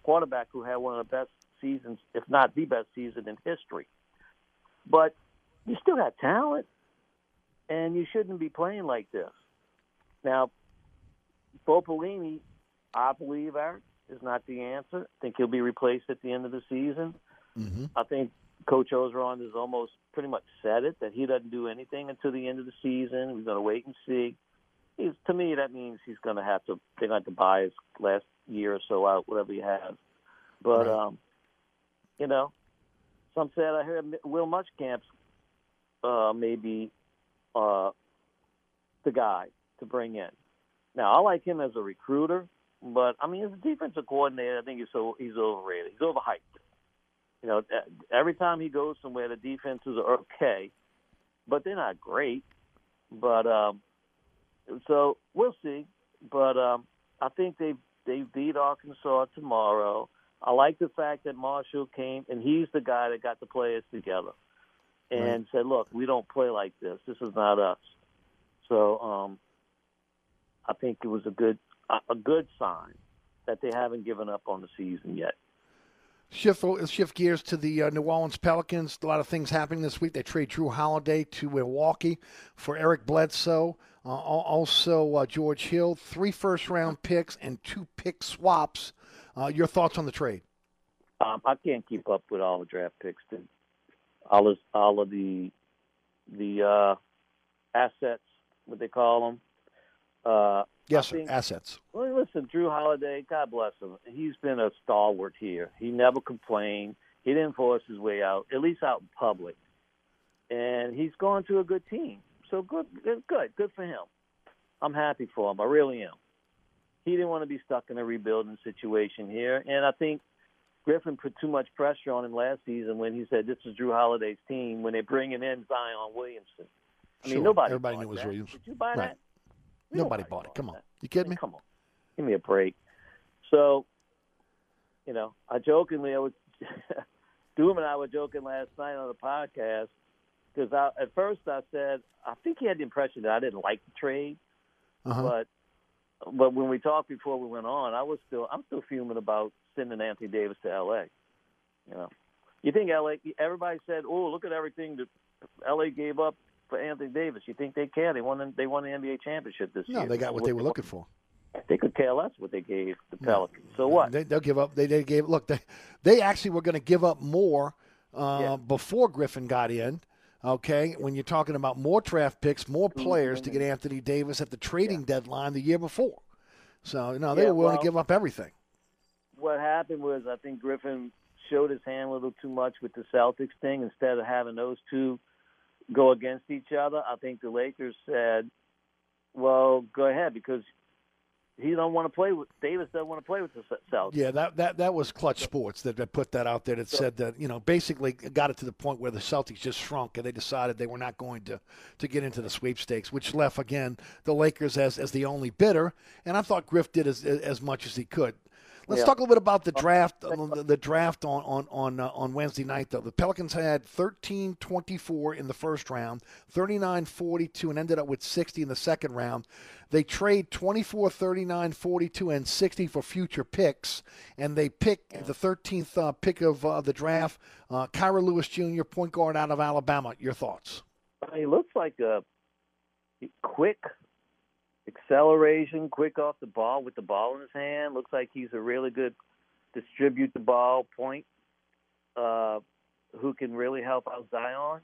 quarterback who had one of the best seasons, if not the best season in history. But you still got talent, and you shouldn't be playing like this. Now, Bo Pelini, I believe, Eric, is not the answer. I think he'll be replaced at the end of the season. Mm-hmm. I think Coach Orgeron is almost pretty much said it that he doesn't do anything until the end of the season. We're going to wait and see. He's, to me, that means he's going to have to. They're going to buy his last year or so out, whatever he has. But Right. um, you know, some said I heard Will Muschamp's uh, maybe uh, the guy to bring in. Now I like him as a recruiter, but I mean as a defensive coordinator, I think he's so he's overrated. He's overhyped. You know, every time he goes somewhere, the defenses are okay, but they're not great. But um, so we'll see. But um, I think they they beat Arkansas tomorrow. I like the fact that Marshall came and he's the guy that got the players together and said, "Look, we don't play like this. This is not us." So um, I think it was a good a good sign that they haven't given up on the season yet. Shift shift gears to the uh, New Orleans Pelicans. A lot of things happening this week. They trade Jrue Holiday to Milwaukee for Eric Bledsoe. Uh, also, uh, George Hill, three first round picks and two pick swaps. Uh, your thoughts on the trade? Um, I can't keep up with all the draft picks, to, all of all of the the uh, assets, what they call them. Uh, Yes, think- Assets. Well, listen, Jrue Holiday, God bless him. He's been a stalwart here. He never complained. He didn't force his way out, at least out in public. And he's gone to a good team. So good, good, good, good for him. I'm happy for him. I really am. He didn't want to be stuck in a rebuilding situation here, and I think Griffin put too much pressure on him last season when he said this is Jrue Holiday's team when they're bringing in Zion Williamson. I mean, Sure. nobody. Everybody knew it was that. Williams. Did you buy Right. that? Nobody bought it. Come on. You kidding me? Come on. Give me a break. So, you know, I jokingly, I was, Doom and I were joking last night on the podcast because I, at first I said, I think he had the impression that I didn't like the trade, Uh-huh. but but when we talked before we went on, I was still I'm still fuming about sending Anthony Davis to L.A. You know, you think L.A. Everybody said, "Oh, look at everything that L.A. gave up for Anthony Davis." You think they care? They won. the- They won the NBA championship this year. No, they got what they were looking for. They could care less what they gave the Pelicans. So what? They, they'll give up. They, they gave. Look, they they actually were going to give up more uh, before Griffin got in. Okay, when you're talking about more draft picks, more Mm-hmm. players to get Anthony Davis at the trading deadline the year before. So no, they Yeah, were willing well- to give up everything. what happened was I think Griffin showed his hand a little too much with the Celtics thing. Instead of having those two go against each other, I think the Lakers said, "Well, go ahead," because he don't want to play with Davis. Doesn't want to play with the Celtics. Yeah, that, that that was Clutch Sports that, that put that out there that said that you know basically got it to the point where the Celtics just shrunk and they decided they were not going to to get into the sweepstakes, which left again the Lakers as as the only bidder. And I thought Griff did as as much as he could. Let's Yeah. talk a little bit about the draft. uh, The, the draft on on on uh, on Wednesday night. Though the Pelicans had 13-24 in the first round, 39-42, and ended up with 60 in the second round. They trade 24, 39, 42, and 60 for future picks, and they pick the 13th uh, pick of uh, the draft, uh, Kira Lewis Jr., point guard out of Alabama. Your thoughts? He looks like a quick acceleration, quick off the ball with the ball in his hand. Looks like he's a really good distribute the ball point uh, who can really help out Zion.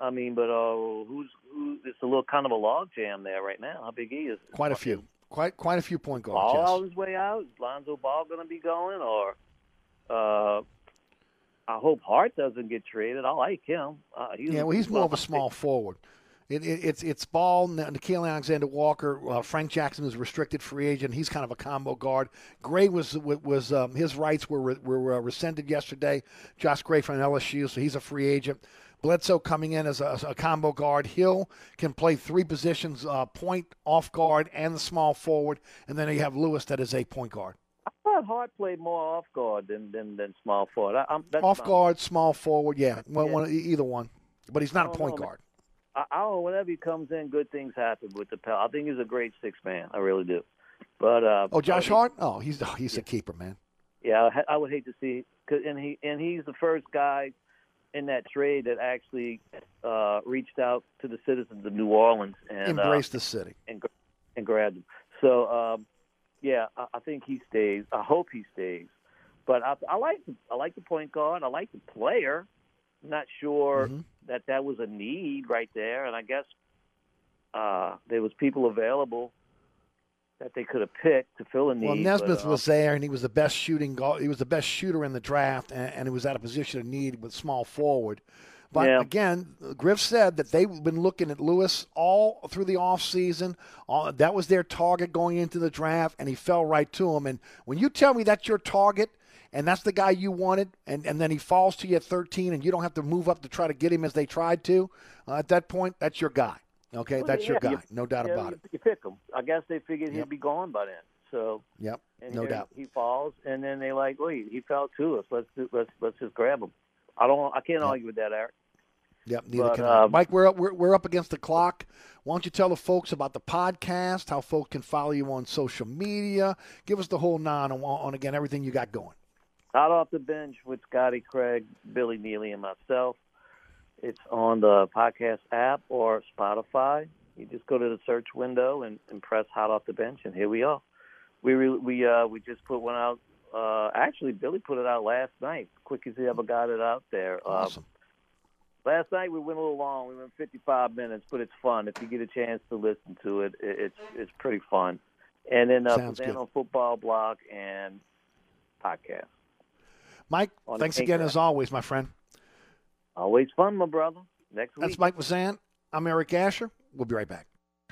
I mean, but uh, who's who? It's a little kind of a log jam there right now. How big he is? Quite a few. Quite quite a few point guards. All yes. out his way out. Is Lonzo Ball going to be going, or uh, I hope Hart doesn't get traded. I like him. Uh, he's, Yeah, well, he's more of a small forward. It, it, it's it's Ball, Nickeil Alexander Walker, uh, Frank Jackson is a restricted free agent. He's kind of a combo guard. Gray was was um, his rights were re- were uh, rescinded yesterday. Josh Gray from LSU, so he's a free agent. Bledsoe coming in as a, as a combo guard. Hill can play three positions: uh, point, off guard, and the small forward. And then you have Lewis that is a point guard. I thought Hart played more off guard than than, than small forward. I, I'm, that's Off guard, small forward. Yeah, well, Yeah. One, either one. But he's not a don't point know, man. I, I don't know. Whenever he comes in, good things happen with the Pel. I think he's a great six man. I really do. But uh, Oh, Josh I- Hart? Oh, he's oh, he's a keeper, man. Yeah, I, I would hate to see, cause, and he and he's the first guy in that trade that actually uh, reached out to the citizens of New Orleans and uh, the city. and and grabbed him. So um, yeah, I, I think he stays. I hope he stays. But I, I like the, I like the point guard. I like the player. Not sure Mm-hmm. that that was a need right there, and I guess uh, there was people available that they could have picked to fill a need. Well, but, Nesmith uh, was there, and he was the best shooting. Goal, he was the best shooter in the draft, and, and he was at a position of need with small forward. But Yeah. again, Griff said that they've been looking at Lewis all through the offseason. All, that was their target going into the draft, and he fell right to him. And when you tell me that's your target, and that's the guy you wanted, and, and then he falls to you at 13, and you don't have to move up to try to get him as they tried to, uh, at that point, that's your guy. Okay, well, that's your guy, you- no doubt yeah, about you, it. You pick him. I guess they figured Yep. he'd be gone by then. So Yep, and no doubt. he falls, and then they like, wait, he fell to us. Let's do, let's let's just grab him. I don't. I can't argue with that, Eric. Yep, neither But, can I. um, Mike, we're up, we're, we're up against the clock. Why don't you tell the folks about the podcast, how folks can follow you on social media? Give us the whole nine on, on again everything you got going. Out off the bench with Scotty Craig, Billy Neely, and myself. It's on the podcast app or Spotify. You just go to the search window and, and press "Hot Off the Bench," and here we are. We re, we uh, we just put one out. Uh, actually, Billy put it out last night. Quick as he ever got it out there. Awesome. Uh, last night we went a little long. We went 55 minutes, but it's fun. If you get a chance to listen to it, it it's it's pretty fun. And then uh, Fazano Football Blog and podcast. Mike, thanks again as always, my friend. Always fun, my brother. Next week. That's Mike Fazan. I'm Eric Asher. We'll be right back.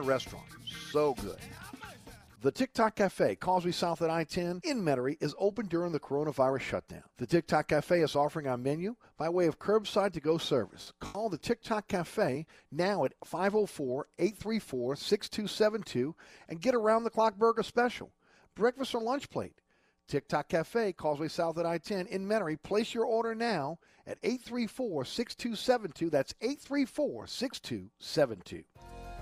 Restaurant. So good. The TikTok Cafe, Causeway South at I-10 in Metairie, is open during the coronavirus shutdown. The TikTok Cafe is offering our menu by way of curbside to-go service. Call the TikTok Cafe now at 504-834-6272 and get around-the-clock burger special. Breakfast or lunch plate. TikTok Cafe, Causeway South at I-10 in Metairie. Place your order now at 834-6272. That's 834-6272.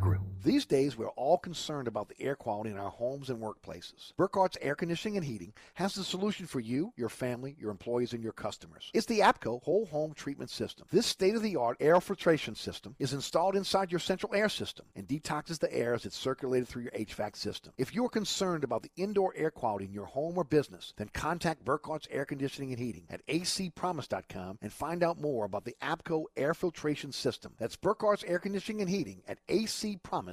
Grill. These days, we're all concerned about the air quality in our homes and workplaces. Burkhardt's Air Conditioning and Heating has the solution for you, your family, your employees, and your customers. It's the APCO Whole Home Treatment System. This state of the art air filtration system is installed inside your central air system and detoxes the air as it's circulated through your HVAC system. If you're concerned about the indoor air quality in your home or business, then contact Burkhardt's Air Conditioning and Heating at acpromise.com and find out more about the APCO air filtration system. That's Burkhardt's Air Conditioning and Heating at acpromise.com.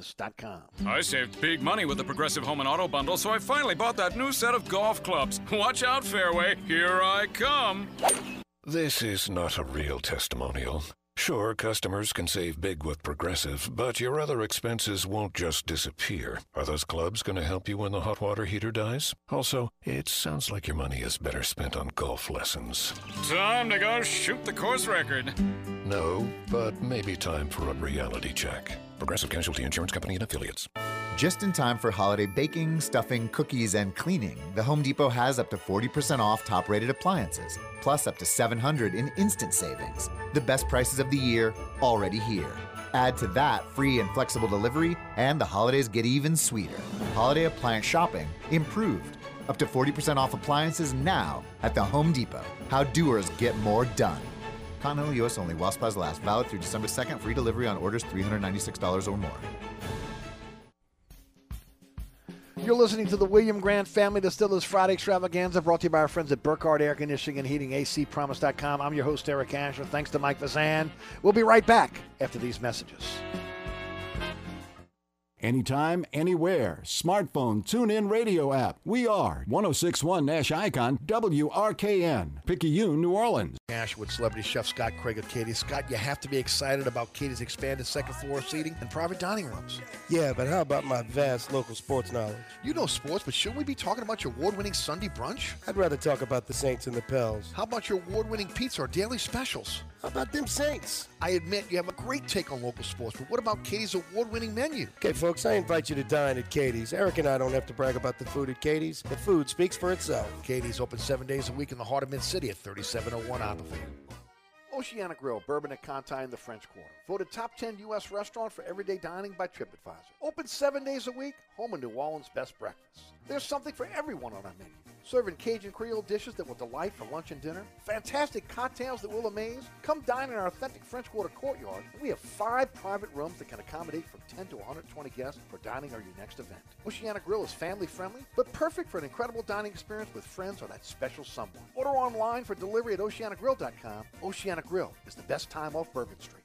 I saved big money with the Progressive Home and Auto Bundle, so I finally bought that new set of golf clubs. Watch out, Fairway. Here I come. This is not a real testimonial. Sure, customers can save big with Progressive, but your other expenses won't just disappear. Are those clubs going to help you when the hot water heater dies? Also, it sounds like your money is better spent on golf lessons. Time to go shoot the course record. No, but maybe time for a reality check. Progressive Casualty Insurance Company and affiliates. Just in time for holiday baking, stuffing, cookies, and cleaning, the Home Depot has up to 40% off top rated appliances, plus up to 700 in instant savings. The best prices of the year already here. Add to that free and flexible delivery, and the holidays get even sweeter. Holiday appliance shopping improved. Up to 40% off appliances now at the Home Depot. How doers get more done. Continental US only while supplies last. Valid through December 2nd. Free delivery on orders $396 or more. You're listening to the William Grant Family Distillers Friday Extravaganza brought to you by our friends at Burkhardt Air Conditioning and Heating, acpromise.com. I'm your host, Eric Asher. Thanks to Mike Fazan. We'll be right back after these messages. Anytime, anywhere. Smartphone, tune in radio app. We are 1061 Nash Icon, WRKN, Picayune, New Orleans. Ash with celebrity chef Scott Craig of Katie. Scott, you have to be excited about Katie's expanded second floor seating and private dining rooms. Yeah, but how about my vast local sports knowledge? You know sports, but shouldn't we be talking about your award winning Sunday brunch? I'd rather talk about the Saints and the Pels. How about your award winning pizza or daily specials? How about them Saints? I admit you have a great take on local sports, but what about Katie's award winning menu? Okay, folks, I invite you to dine at Katie's. Eric and I don't have to brag about the food at Katie's. The food speaks for itself. Katie's open seven days a week in the heart of Mid City at 3701 Iberville. Oceana Grill, Bourbon at Conti in the French Quarter. Voted top 10 U.S. restaurant for everyday dining by TripAdvisor. Open seven days a week, home of New Orleans' best breakfast. There's something for everyone on our menu. Serving Cajun Creole dishes that will delight for lunch and dinner. Fantastic cocktails that will amaze. Come dine in our authentic French Quarter courtyard. We have five private rooms that can accommodate from 10 to 120 guests for dining or your next event. Oceana Grill is family friendly, but perfect for an incredible dining experience with friends or that special someone. Order online for delivery at oceanagrill.com. Oceana Grill is the best time off Bourbon Street.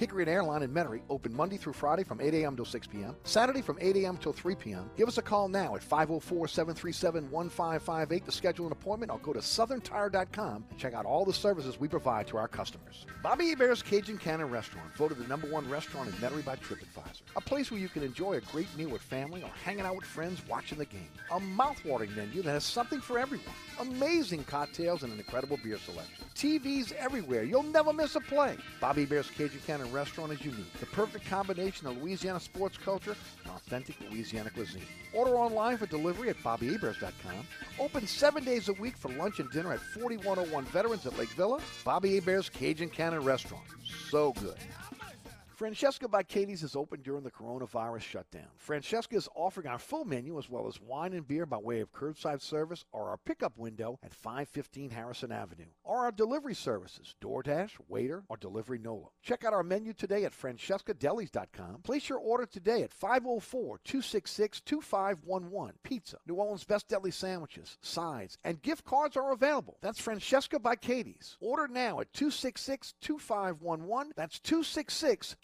Hickory and Airline in Metairie open Monday through Friday from 8 a.m. till 6 p.m., Saturday from 8 a.m. till 3 p.m. Give us a call now at 504 737 1558 to schedule an appointment or go to southerntire.com and check out all the services we provide to our customers. Bobby Hebert's Cajun Cannon Restaurant, voted the number one restaurant in Metairie by TripAdvisor. A place where you can enjoy a great meal with family or hanging out with friends watching the game. A mouthwatering menu that has something for everyone. Amazing cocktails and an incredible beer selection. TVs everywhere. You'll never miss a play. Bobby Hebert's Cajun Cannon Restaurant is unique. The perfect combination of Louisiana sports culture and authentic Louisiana cuisine. Order online for delivery at BobbyHeberts.com. Open seven days a week for lunch and dinner at 4101 Veterans at Lake Villa. Bobby Hebert's Cajun Cannon Restaurant. So good. Francesca by Katie's is open during the coronavirus shutdown. Francesca is offering our full menu as well as wine and beer by way of curbside service or our pickup window at 515 Harrison Avenue, or our delivery services, DoorDash, Waitr, or Delivery Nola. Check out our menu today at francescadelis.com. Place your order today at 504-266-2511. Pizza, New Orleans' best deli sandwiches, sides, and gift cards are available. That's Francesca by Katie's. Order now at 266-2511. That's 266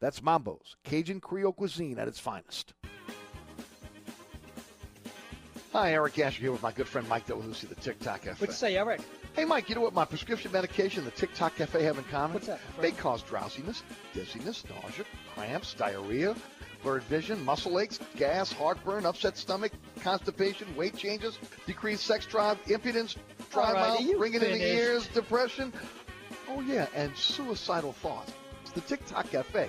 That's Mambo's, Cajun Creole cuisine at its finest. Hi, Eric Asher here with my good friend Mike Delahousie, the TikTok Cafe. What What's say, Eric? Hey, Mike, you know what my prescription medication and the TikTok Cafe have in common? What's that? They cause drowsiness, dizziness, nausea, cramps, diarrhea, blurred vision, muscle aches, gas, heartburn, upset stomach, constipation, weight changes, decreased sex drive, impotence, dry All right, mouth, are you ringing in the ears, depression. Oh, yeah, and suicidal thoughts. It's the TikTok Cafe,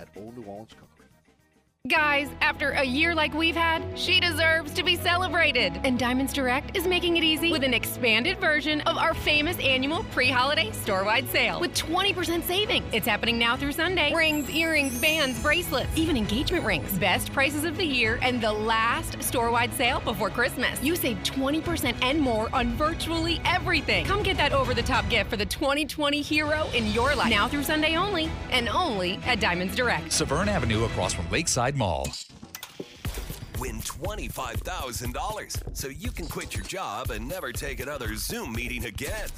at Old New Orleans Cookery. Guys, after a year like we've had, she deserves to be celebrated. And Diamonds Direct is making it easy with an expanded version of our famous annual pre holiday store wide sale with 20% savings. It's happening now through Sunday. Rings, earrings, bands, bracelets, even engagement rings. Best prices of the year and the last store wide sale before Christmas. You save 20% and more on virtually everything. Come get that over the top gift for the 2020 hero in your life. Now through Sunday only, and only at Diamonds Direct. Severn Avenue across from Lakeside Mall. Win $25,000 so you can quit your job and never take another Zoom meeting again.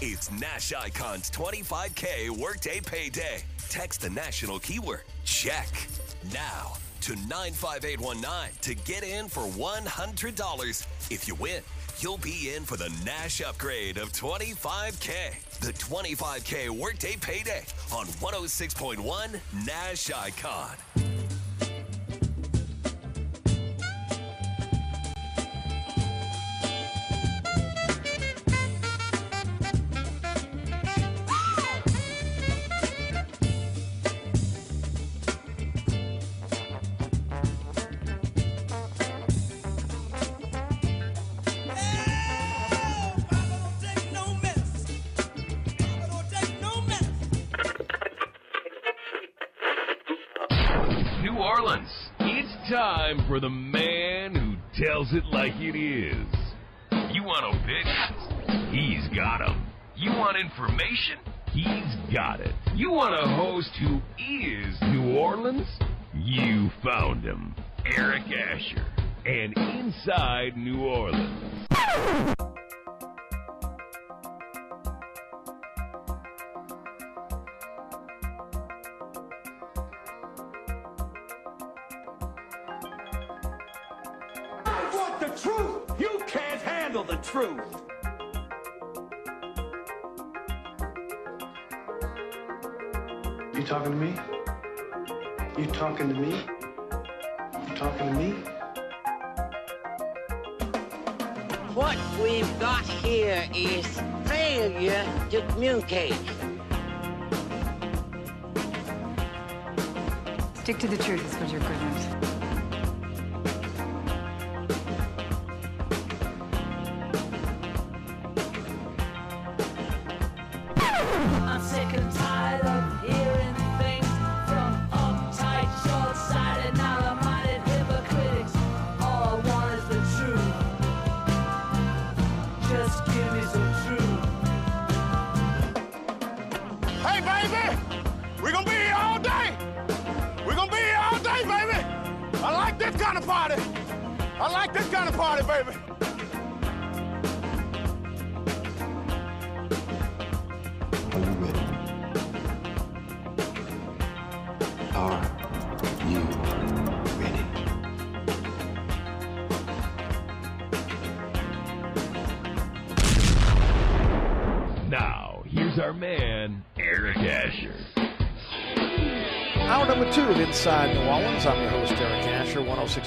It's Nash Icon's 25K Workday Payday. Text the national keyword check now to 95819 to get in for $100. If you win, you'll be in for the Nash upgrade of 25K. The 25K Workday Payday on 106.1 Nash Icon.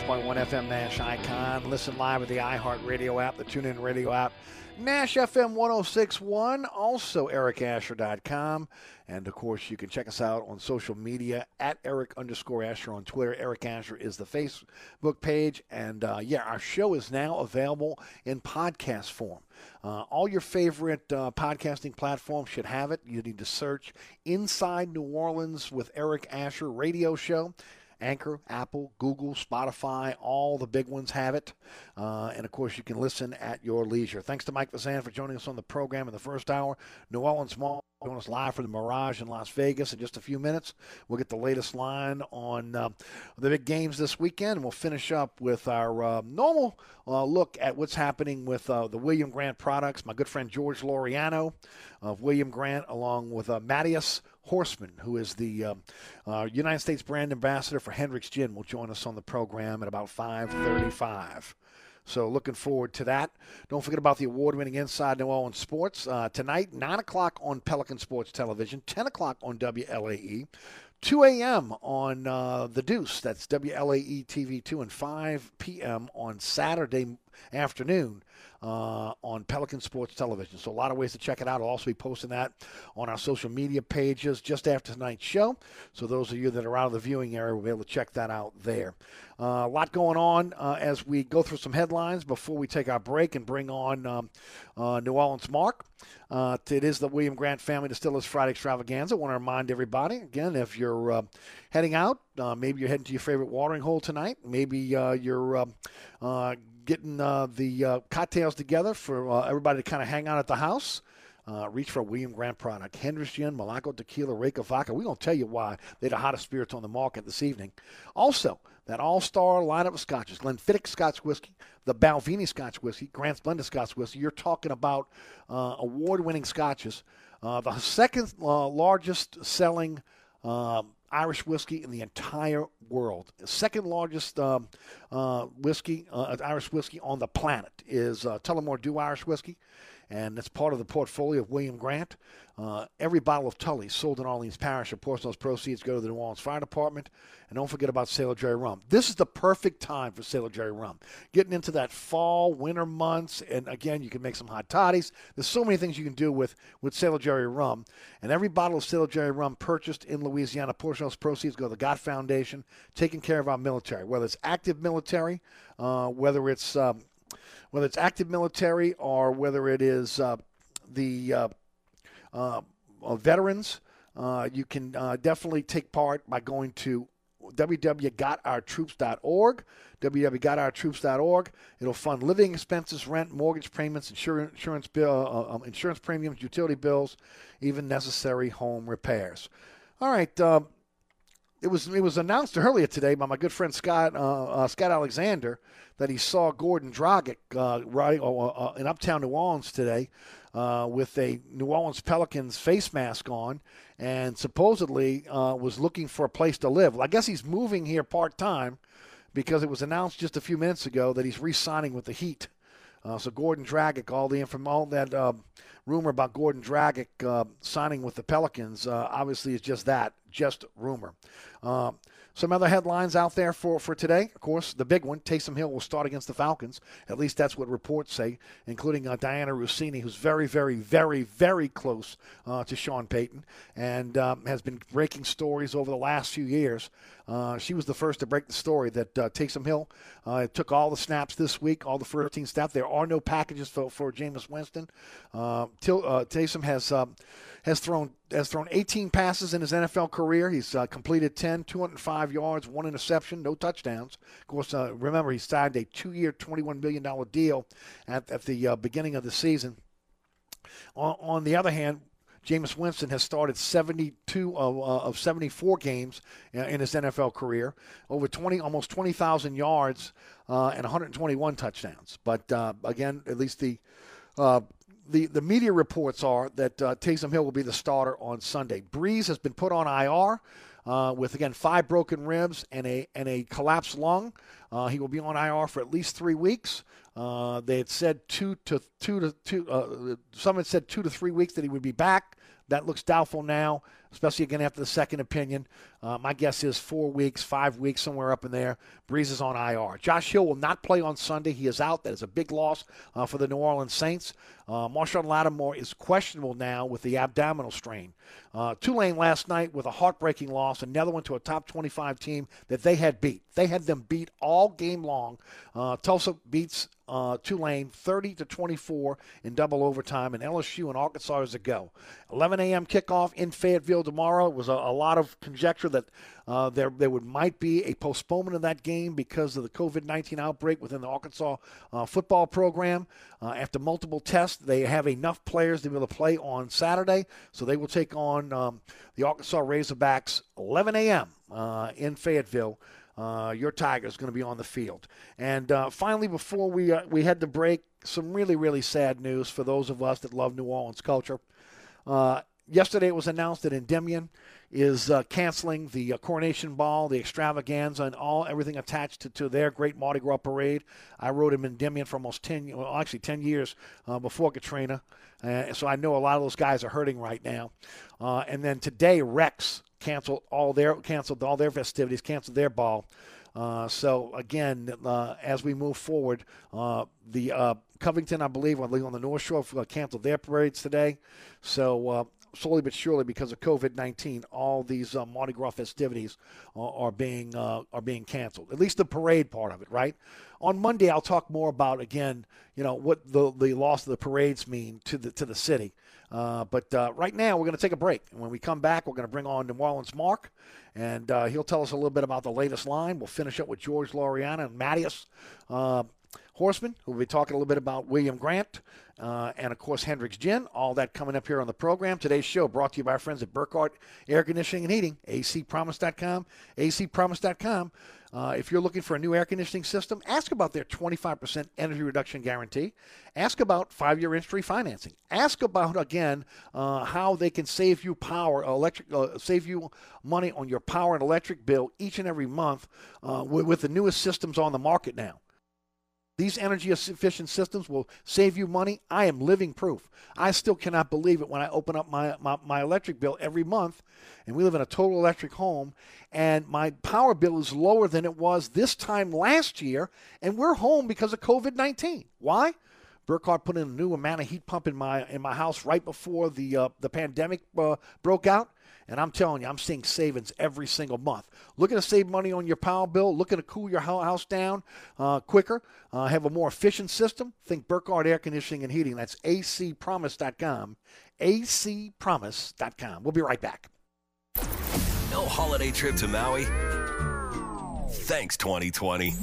106.1 FM Nash Icon. Listen live at the iHeartRadio app, the TuneIn Radio app, Nash FM 1061, also ericasher.com. And of course, you can check us out on social media at Eric underscore Asher on Twitter. Eric Asher is the Facebook page. And uh, yeah, our show is now available in podcast form. Uh, all your favorite uh, podcasting platforms should have it. You need to search Inside New Orleans with Eric Asher radio show. Anchor, Apple, Google, Spotify, all the big ones have it. Uh, and of course, you can listen at your leisure. Thanks to Mike Fazan for joining us on the program in the first hour. New Orleans Mall join us live from the Mirage in Las Vegas in just a few minutes. We'll get the latest line on uh, the big games this weekend, and we'll finish up with our uh, normal uh, look at what's happening with uh, the William Grant products. My good friend George Loriano of William Grant, along with uh, Matthias Horseman, who is the um, uh, United States brand ambassador for Hendrick's Gin, will join us on the program at about 5:35. So looking forward to that. Don't forget about the award-winning Inside New Orleans Sports uh, tonight, nine o'clock on Pelican Sports Television, 10 o'clock on WLAE. 2 a.m. on uh, The Deuce, that's WLAE TV 2, and 5 p.m. on Saturday afternoon uh, on Pelican Sports Television. So a lot of ways to check it out. I'll also be posting that on our social media pages just after tonight's show. So those of you that are out of the viewing area will be able to check that out there. Uh, a lot going on uh, as we go through some headlines before we take our break and bring on um, uh, New Orleans Mark. Uh, it is the William Grant Family Distillers Friday Extravaganza. I want to remind everybody again if you're uh, heading out, maybe you're heading to your favorite watering hole tonight, maybe you're getting the cocktails together for everybody to kind of hang out at the house. Uh, reach for a William Grant product. Hendrick's Gin, Milagro Tequila, Reyka Vodka. We're going to tell you why they're the hottest spirits on the market this evening. Also, that all-star lineup of scotches, Glenfiddich Scotch Whiskey, the Balvenie Scotch Whiskey, Grant's Blended Scotch Whiskey. You're talking about uh, award-winning scotches. Uh, the second uh, largest selling um, Irish whiskey in the entire world. Second largest um, uh, whiskey, uh, Irish whiskey on the planet is uh, Tullamore Dew Irish whiskey and it's part of the portfolio of William Grant. Uh, every bottle of Tully sold in Orleans Parish, of those proceeds go to the New Orleans Fire Department. And don't forget about Sailor Jerry Rum. This is the perfect time for Sailor Jerry Rum. Getting into that fall, winter months, and again, you can make some hot toddies. There's so many things you can do with, with Sailor Jerry Rum. And every bottle of Sailor Jerry Rum purchased in Louisiana, portion of those proceeds go to the God Foundation, taking care of our military, whether it's active military, uh, whether it's um, whether it's active military or whether it is uh, the uh, uh, veterans. Uh, you can definitely take part by going to www.gotourtroops.org, www.gotourtroops.org. It'll fund living expenses, rent, mortgage payments, insurance, insurance bill, um, insurance premiums, utility bills, even necessary home repairs. All right. It was it was announced earlier today by my good friend Scott uh, uh, Scott Alexander that he saw Goran Dragic uh, riding uh, uh, in Uptown New Orleans today uh, with a New Orleans Pelicans face mask on, and supposedly was looking for a place to live. Well, I guess he's moving here part time because it was announced just a few minutes ago that he's re-signing with the Heat. So Goran Dragic, all the from all that rumor about Goran Dragic uh, signing with the Pelicans uh, obviously is just that, just rumor. Some other headlines out there for, for today. Of course, the big one Taysom Hill will start against the Falcons. At least that's what reports say, including uh, Dianna Russini, who's very, very, very, very close uh, to Sean Payton and um, has been breaking stories over the last few years. Uh, she was the first to break the story that uh, Taysom Hill uh, took all the snaps this week, all the 13 snaps. There are no packages for, for Jameis Winston. Uh, Till, uh, Taysom has. Um, has thrown has thrown 18 passes in his NFL career. He's uh, completed 10, 205 yards, one interception, no touchdowns. Of course, uh, remember he signed a two-year, 21 million dollar deal at, at the uh, beginning of the season. On, on, the other hand, Jameis Winston has started 72 of, uh, of 74 games uh, in his NFL career, over 20, almost 20,000 yards uh, and 121 touchdowns. But again, at least the the, the media reports are that uh, Taysom Hill will be the starter on Sunday. Brees has been put on IR uh, with again five broken ribs and a and a collapsed lung. Uh, he will be on IR for at least three weeks. Uh, they had said two to two to two. Uh, some had said two to three weeks that he would be back. That looks doubtful now, especially again after the second opinion. Uh, my guess is four weeks, five weeks, somewhere up in there. Brees is on IR. Josh Hill will not play on Sunday. He is out. That is a big loss uh, for the New Orleans Saints. Uh, Marshon Lattimore is questionable now with the abdominal strain. Uh, Tulane last night with a heartbreaking loss, another one to a top 25 team that they had beat. They had them beat all game long. Uh, Tulsa beats uh, Tulane 30 to 24 in double overtime, and LSU and Arkansas is a go. 11 a.m. kickoff in Fayetteville tomorrow. It was a, a lot of conjecture that uh, there there would might be a postponement of that game because of the COVID-19 outbreak within the Arkansas uh, football program. Uh, after multiple tests, they have enough players to be able to play on Saturday, so they will take on um, the Arkansas Razorbacks 11 a.m. Uh, in Fayetteville. Uh, your Tigers going to be on the field. And uh, finally, before we uh, we head to break, some really really sad news for those of us that love New Orleans culture. Uh, yesterday, it was announced that Endymion is uh, canceling the uh, coronation ball, the extravaganza, and all everything attached to, to their great Mardi Gras parade. I rode in Endymion for almost ten, well, actually ten years before Katrina, so I know a lot of those guys are hurting right now. and then today, Rex canceled all their canceled all their festivities, canceled their ball. Uh, so again, uh, as we move forward, uh, the uh, Covington, I believe, on the North Shore, uh, canceled their parades today. So uh, slowly but surely, because of COVID nineteen, all these Mardi Gras festivities are, are being are being canceled. At least the parade part of it, right? On Monday, I'll talk more about again, you know, what the the loss of the parades mean to the to the city. Uh, but uh, right now, we're going to take a break. And when we come back, we're going to bring on New Orleans Mark, and uh, he'll tell us a little bit about the latest line. We'll finish up with George Loriana and Mattias uh, Horseman, who will be talking a little bit about William Grant, uh, and of course Hendrick's Gin. All that coming up here on the program. Today's show brought to you by our friends at Burkhardt Air Conditioning and Heating, acpromise.com, acpromise.com. Uh, if you're looking for a new air conditioning system, ask about their 25% energy reduction guarantee. Ask about five year interest free financing. Ask about, again, uh, how they can save you power, electric, uh, save you money on your power and electric bill each and every month uh, with, with the newest systems on the market now. These energy efficient systems will save you money. I am living proof. I still cannot believe it when I open up my, my, my, electric bill every month, and we live in a total electric home, and my power bill is lower than it was this time last year, and we're home because of COVID 19. Why? Burkhardt put in a new amount of heat pump in my in my house right before the uh, the pandemic uh, broke out. And I'm telling you, I'm seeing savings every single month. Looking to save money on your power bill, looking to cool your house down uh, quicker, uh, have a more efficient system. Think Burkhardt Air Conditioning and Heating. That's acpromise.com. acpromise.com. We'll be right back. No holiday trip to Maui? Thanks, 2020.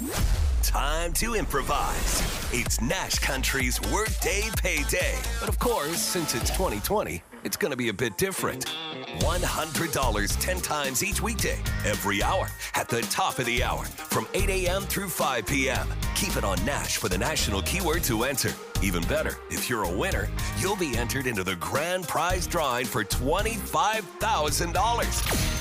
Time to improvise. It's Nash Country's Workday Payday. But of course, since it's 2020, it's going to be a bit different. $100 10 times each weekday, every hour, at the top of the hour, from 8 a.m. through 5 p.m. Keep it on Nash for the national keyword to enter. Even better, if you're a winner, you'll be entered into the grand prize drawing for $25,000.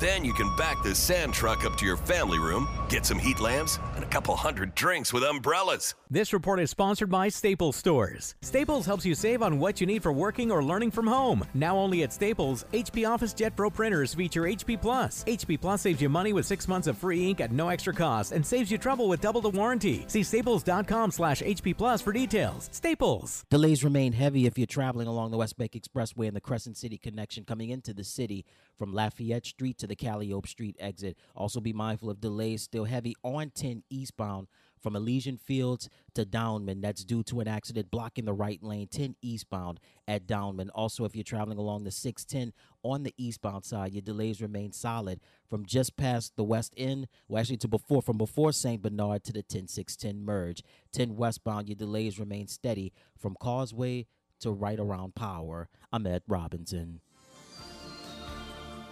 Then you can back the sand truck up to your family room, get some heat lamps, and a couple hundred drinks with umbrellas. This report is sponsored by Staples Stores. Staples helps you save on what you need for working or learning from home. Now only at Staples, HP Office Jet Pro printers feature HP Plus. HP Plus saves you money with six months of free ink at no extra cost and saves you trouble with double the warranty. See staples.com slash HP Plus for details. Staples. Delays remain heavy if you're traveling along the West Bank Expressway and the Crescent City connection coming into the city from Lafayette Street to the Calliope Street exit. Also be mindful of delays still heavy on 10 eastbound from Elysian Fields to Downman. That's due to an accident blocking the right lane 10 eastbound at Downman. Also, if you're traveling along the 610 on the eastbound side, your delays remain solid from just past the West End, well, actually to before from before St. Bernard to the 10610 merge. 10 westbound, your delays remain steady from Causeway to right around Power. I'm Ed Robinson.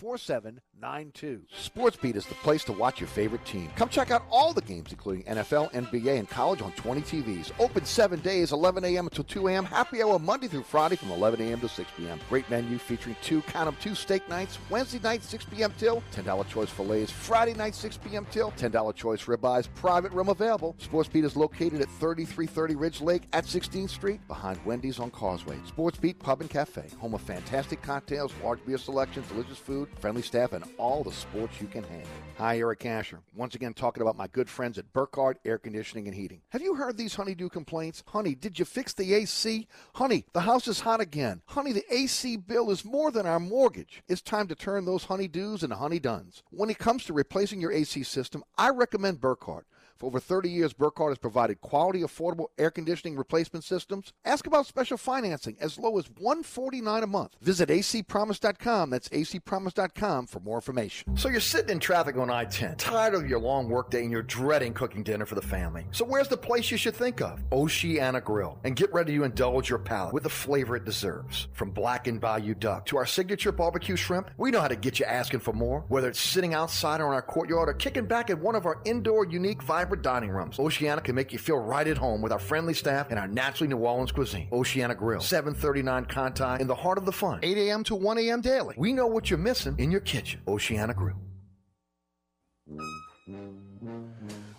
4792. SportsBeat is the place to watch your favorite team. Come check out all the games, including NFL, NBA, and college on 20 TVs. Open seven days, 11 a.m. until 2 a.m. Happy hour Monday through Friday from 11 a.m. to 6 p.m. Great menu featuring two, count 'em, two steak nights. Wednesday night, 6 p.m. till. $10 choice fillets. Friday night, 6 p.m. till. $10 choice ribeyes. Private room available. SportsBeat is located at 3330 Ridge Lake at 16th Street behind Wendy's on Causeway. SportsBeat Pub and Cafe, home of fantastic cocktails, large beer selection, delicious food, friendly staff, and all the sports you can handle. Hi, Eric Asher. Once again, talking about my good friends at Burkhardt Air Conditioning and Heating. Have you heard these honeydew complaints? Honey, did you fix the AC? Honey, the house is hot again. Honey, the AC bill is more than our mortgage. It's time to turn those honeydews into honeyduns. When it comes to replacing your AC system, I recommend Burkhardt. For over 30 years, Burkhardt has provided quality, affordable air conditioning replacement systems. Ask about special financing as low as 149 a month. Visit acpromise.com. That's acpromise.com for more information. So you're sitting in traffic on I-10, tired of your long workday and you're dreading cooking dinner for the family. So where's the place you should think of? Oceana Grill. And get ready to indulge your palate with the flavor it deserves. From blackened bayou duck to our signature barbecue shrimp, we know how to get you asking for more. Whether it's sitting outside or in our courtyard or kicking back at one of our indoor, unique, vibrant dining rooms, Oceana can make you feel right at home with our friendly staff and our naturally New Orleans cuisine. Oceana Grill, 739 Conti, in the heart of the fun, 8 a.m. to 1 a.m. daily. We know what you're missing in your kitchen. Oceana Grill.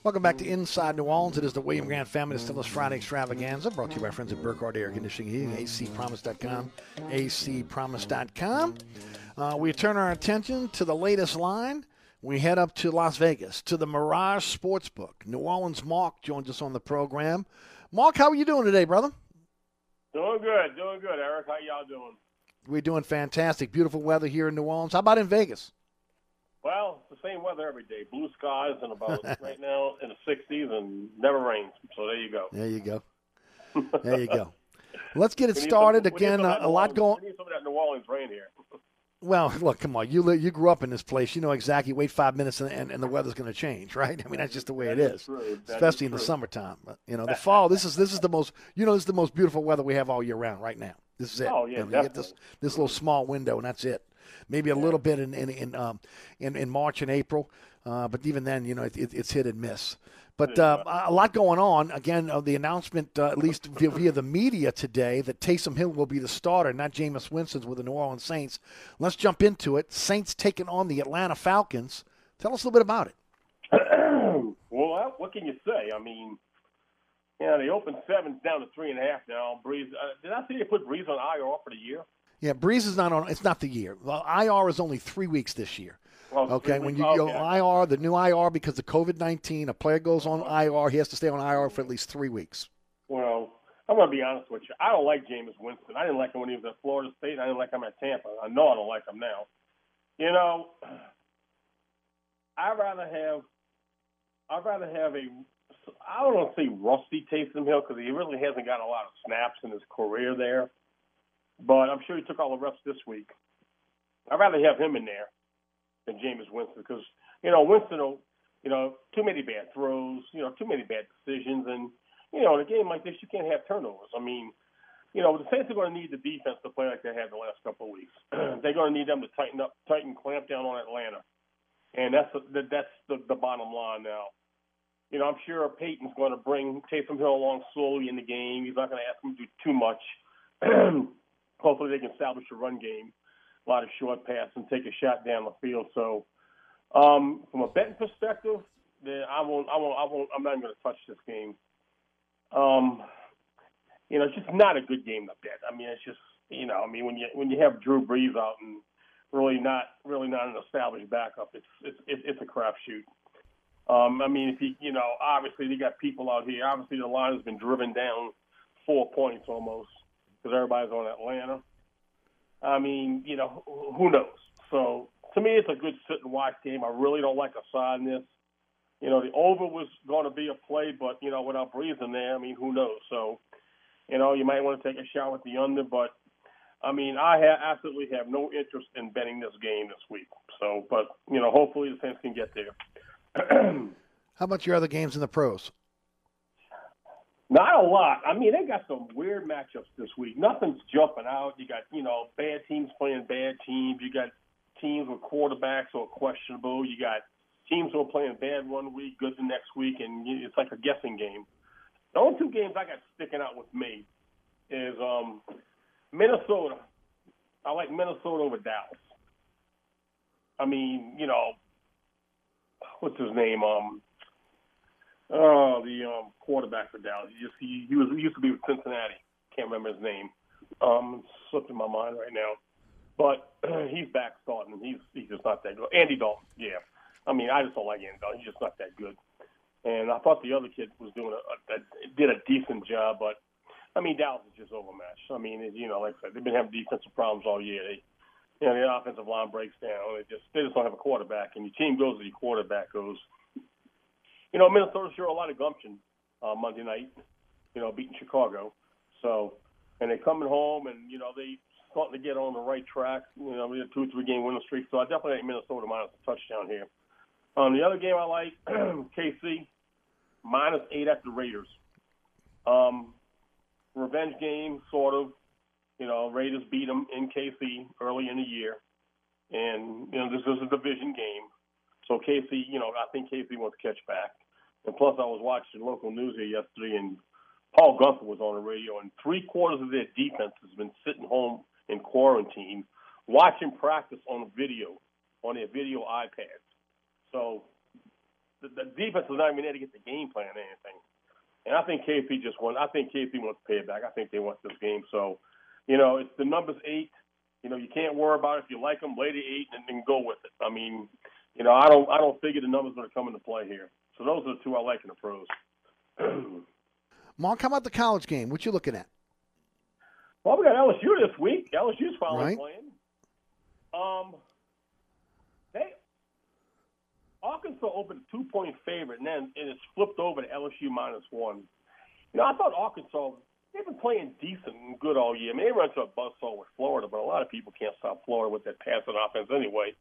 Welcome back to Inside New Orleans. It is the William Grant Family Distillers Friday Extravaganza, brought to you by friends at Burkhardt Air Conditioning Heating, acpromise.com, acpromise.com. Uh, we turn our attention to the latest line. We head up to Las Vegas, to the Mirage Sportsbook. New Orleans Mark joins us on the program. Mark, how are you doing today, brother? Doing good, doing good, Eric. How y'all doing? We're doing fantastic. Beautiful weather here in New Orleans. How about in Vegas? Well, it's the same weather every day. Blue skies and about right now in the 60s and never rains. So there you go. There you go. There you go. Let's get it started some- again. Uh, a lot going. We need some of that New Orleans rain here. Well, look, come on. You you grew up in this place. You know exactly. Wait five minutes, and, and, and the weather's going to change, right? I mean, that's just the way it That is, is especially is in the summertime. But, you know, the fall. This is this is the most. You know, this is the most beautiful weather we have all year round right now. This is it. Oh, yeah, You, know, you get this this little small window, and that's it. Maybe a little bit in in in um in, in March and April, uh, but even then, you know, it, it, it's hit and miss. But uh, a lot going on. Again, uh, the announcement, uh, at least via, via the media today, that Taysom Hill will be the starter, not Jameis Winston with the New Orleans Saints. Let's jump into it. Saints taking on the Atlanta Falcons. Tell us a little bit about it. well, what- what can you say? I mean, yeah, they opened seven down to three and a half now. Brees, uh, did I see they put Brees on IR for the year? Yeah, Brees is not on. It's not the year. Well, IR is only three weeks this year. Three okay, when you go Okay. IR, the new IR because of COVID nineteen, a player goes on IR, he has to stay on IR for at least three weeks. Well, I'm going to be honest with you. I don't like Jameis Winston. I didn't like him when he was at Florida State. I didn't like him at Tampa. I know I don't like him now. You know, I'd rather have, I'd rather have a, I don't want to say rusty Taysom Hill because he really hasn't got a lot of snaps in his career there. But I'm sure he took all the reps this week. I'd rather have him in there than Jameis Winston because, you know, Winston will, you know, too many bad throws, you know, too many bad decisions. And, you know, in a game like this, you can't have turnovers. I mean, you know, the Saints are going to need the defense to play like they had the last couple of weeks. They're going to need them to tighten up, tighten, clamp down on Atlanta, and that's the, that's the, the bottom line now. You know, I'm sure Payton's going to bring Taysom Hill along slowly in the game. He's not going to ask him to do too much. Hopefully, they can establish a run game, a lot of short pass, and take a shot down the field. So, um, from a betting perspective, then I won't, I won't, I won't, I'm not going to touch this game. Um, you know, it's just not a good game to bet. I mean, it's just, you know, I mean, when you when you have Drew Brees out and really not really not an established backup, it's it's it's, it's a crapshoot. Um, I mean, if you you know, obviously they got people out here. Obviously, the line has been driven down four points almost because everybody's on Atlanta. I mean, you know, who- knows? So to me, it's a good sit and watch game. I really don't like a side in this. You know, the over was going to be a play, but you know, without Brees in there, I mean, who knows? So, you know, you might want to take a shot with the under, but I mean, I ha- absolutely have no interest in betting this game this week. So, but you know, hopefully the Saints can get there. How about your other games in the pros? Not a lot. I mean, they got some weird matchups this week. Nothing's jumping out. You got, you know, bad teams playing bad teams. You got teams with quarterbacks who are questionable. You got teams who are playing bad one week, good the next week, and it's like a guessing game. The only two games I got sticking out with me is um, Minnesota. I like Minnesota over Dallas. I mean, you know, what's his name? Um, oh, the um, quarterback for Dallas. He just he, he was he used to be with Cincinnati. Can't remember his name. Um, slipped in my mind right now. But he's back starting. He's he's just not that good. Andy Dalton, yeah. I mean, I just don't like Andy Dalton. He's just not that good. And I thought the other kid was doing a, a, a did a decent job, but I mean Dallas is just overmatched. I mean, it, you know, like I said, they've been having defensive problems all year. They, you know, the offensive line breaks down. They just they just don't have a quarterback, and your team goes where your quarterback goes. You know, Minnesota showed a lot of gumption uh, Monday night. You know, beating Chicago. So, and they're coming home, and you know they starting to get on the right track. You know, we had two three game winning streak. So I definitely think Minnesota minus a touchdown here. Um, the other game I like, KC minus eight at the Raiders. Um, revenge game, sort of. You know, Raiders beat them in KC early in the year, and you know this is a division game. So KC, you know, I think KC wants to catch back. And plus, I was watching local news here yesterday, and Paul Guenther was on the radio, and three quarters of their defense has been sitting home in quarantine, watching practice on video, on their video iPads. So the, the defense is not even there to get the game plan or anything. And I think KP just won. I think KP wants to pay it back. I think they want this game. So, you know, it's the numbers eight. You know, you can't worry about it. if you like them. Lay the eight and then go with it. I mean, you know, I don't, I don't figure the numbers are going to come into play here. So those are the two I like in the pros. Mark, how about the college game? What you looking at? Well, we got LSU this week. LSU's finally Right. playing. Um, they Arkansas opened a two point favorite, and then and it's flipped over to LSU minus one. You know, I thought Arkansas they've been playing decent and good all year. I mean, they run to a buzzsaw with Florida, but a lot of people can't stop Florida with that passing offense anyway.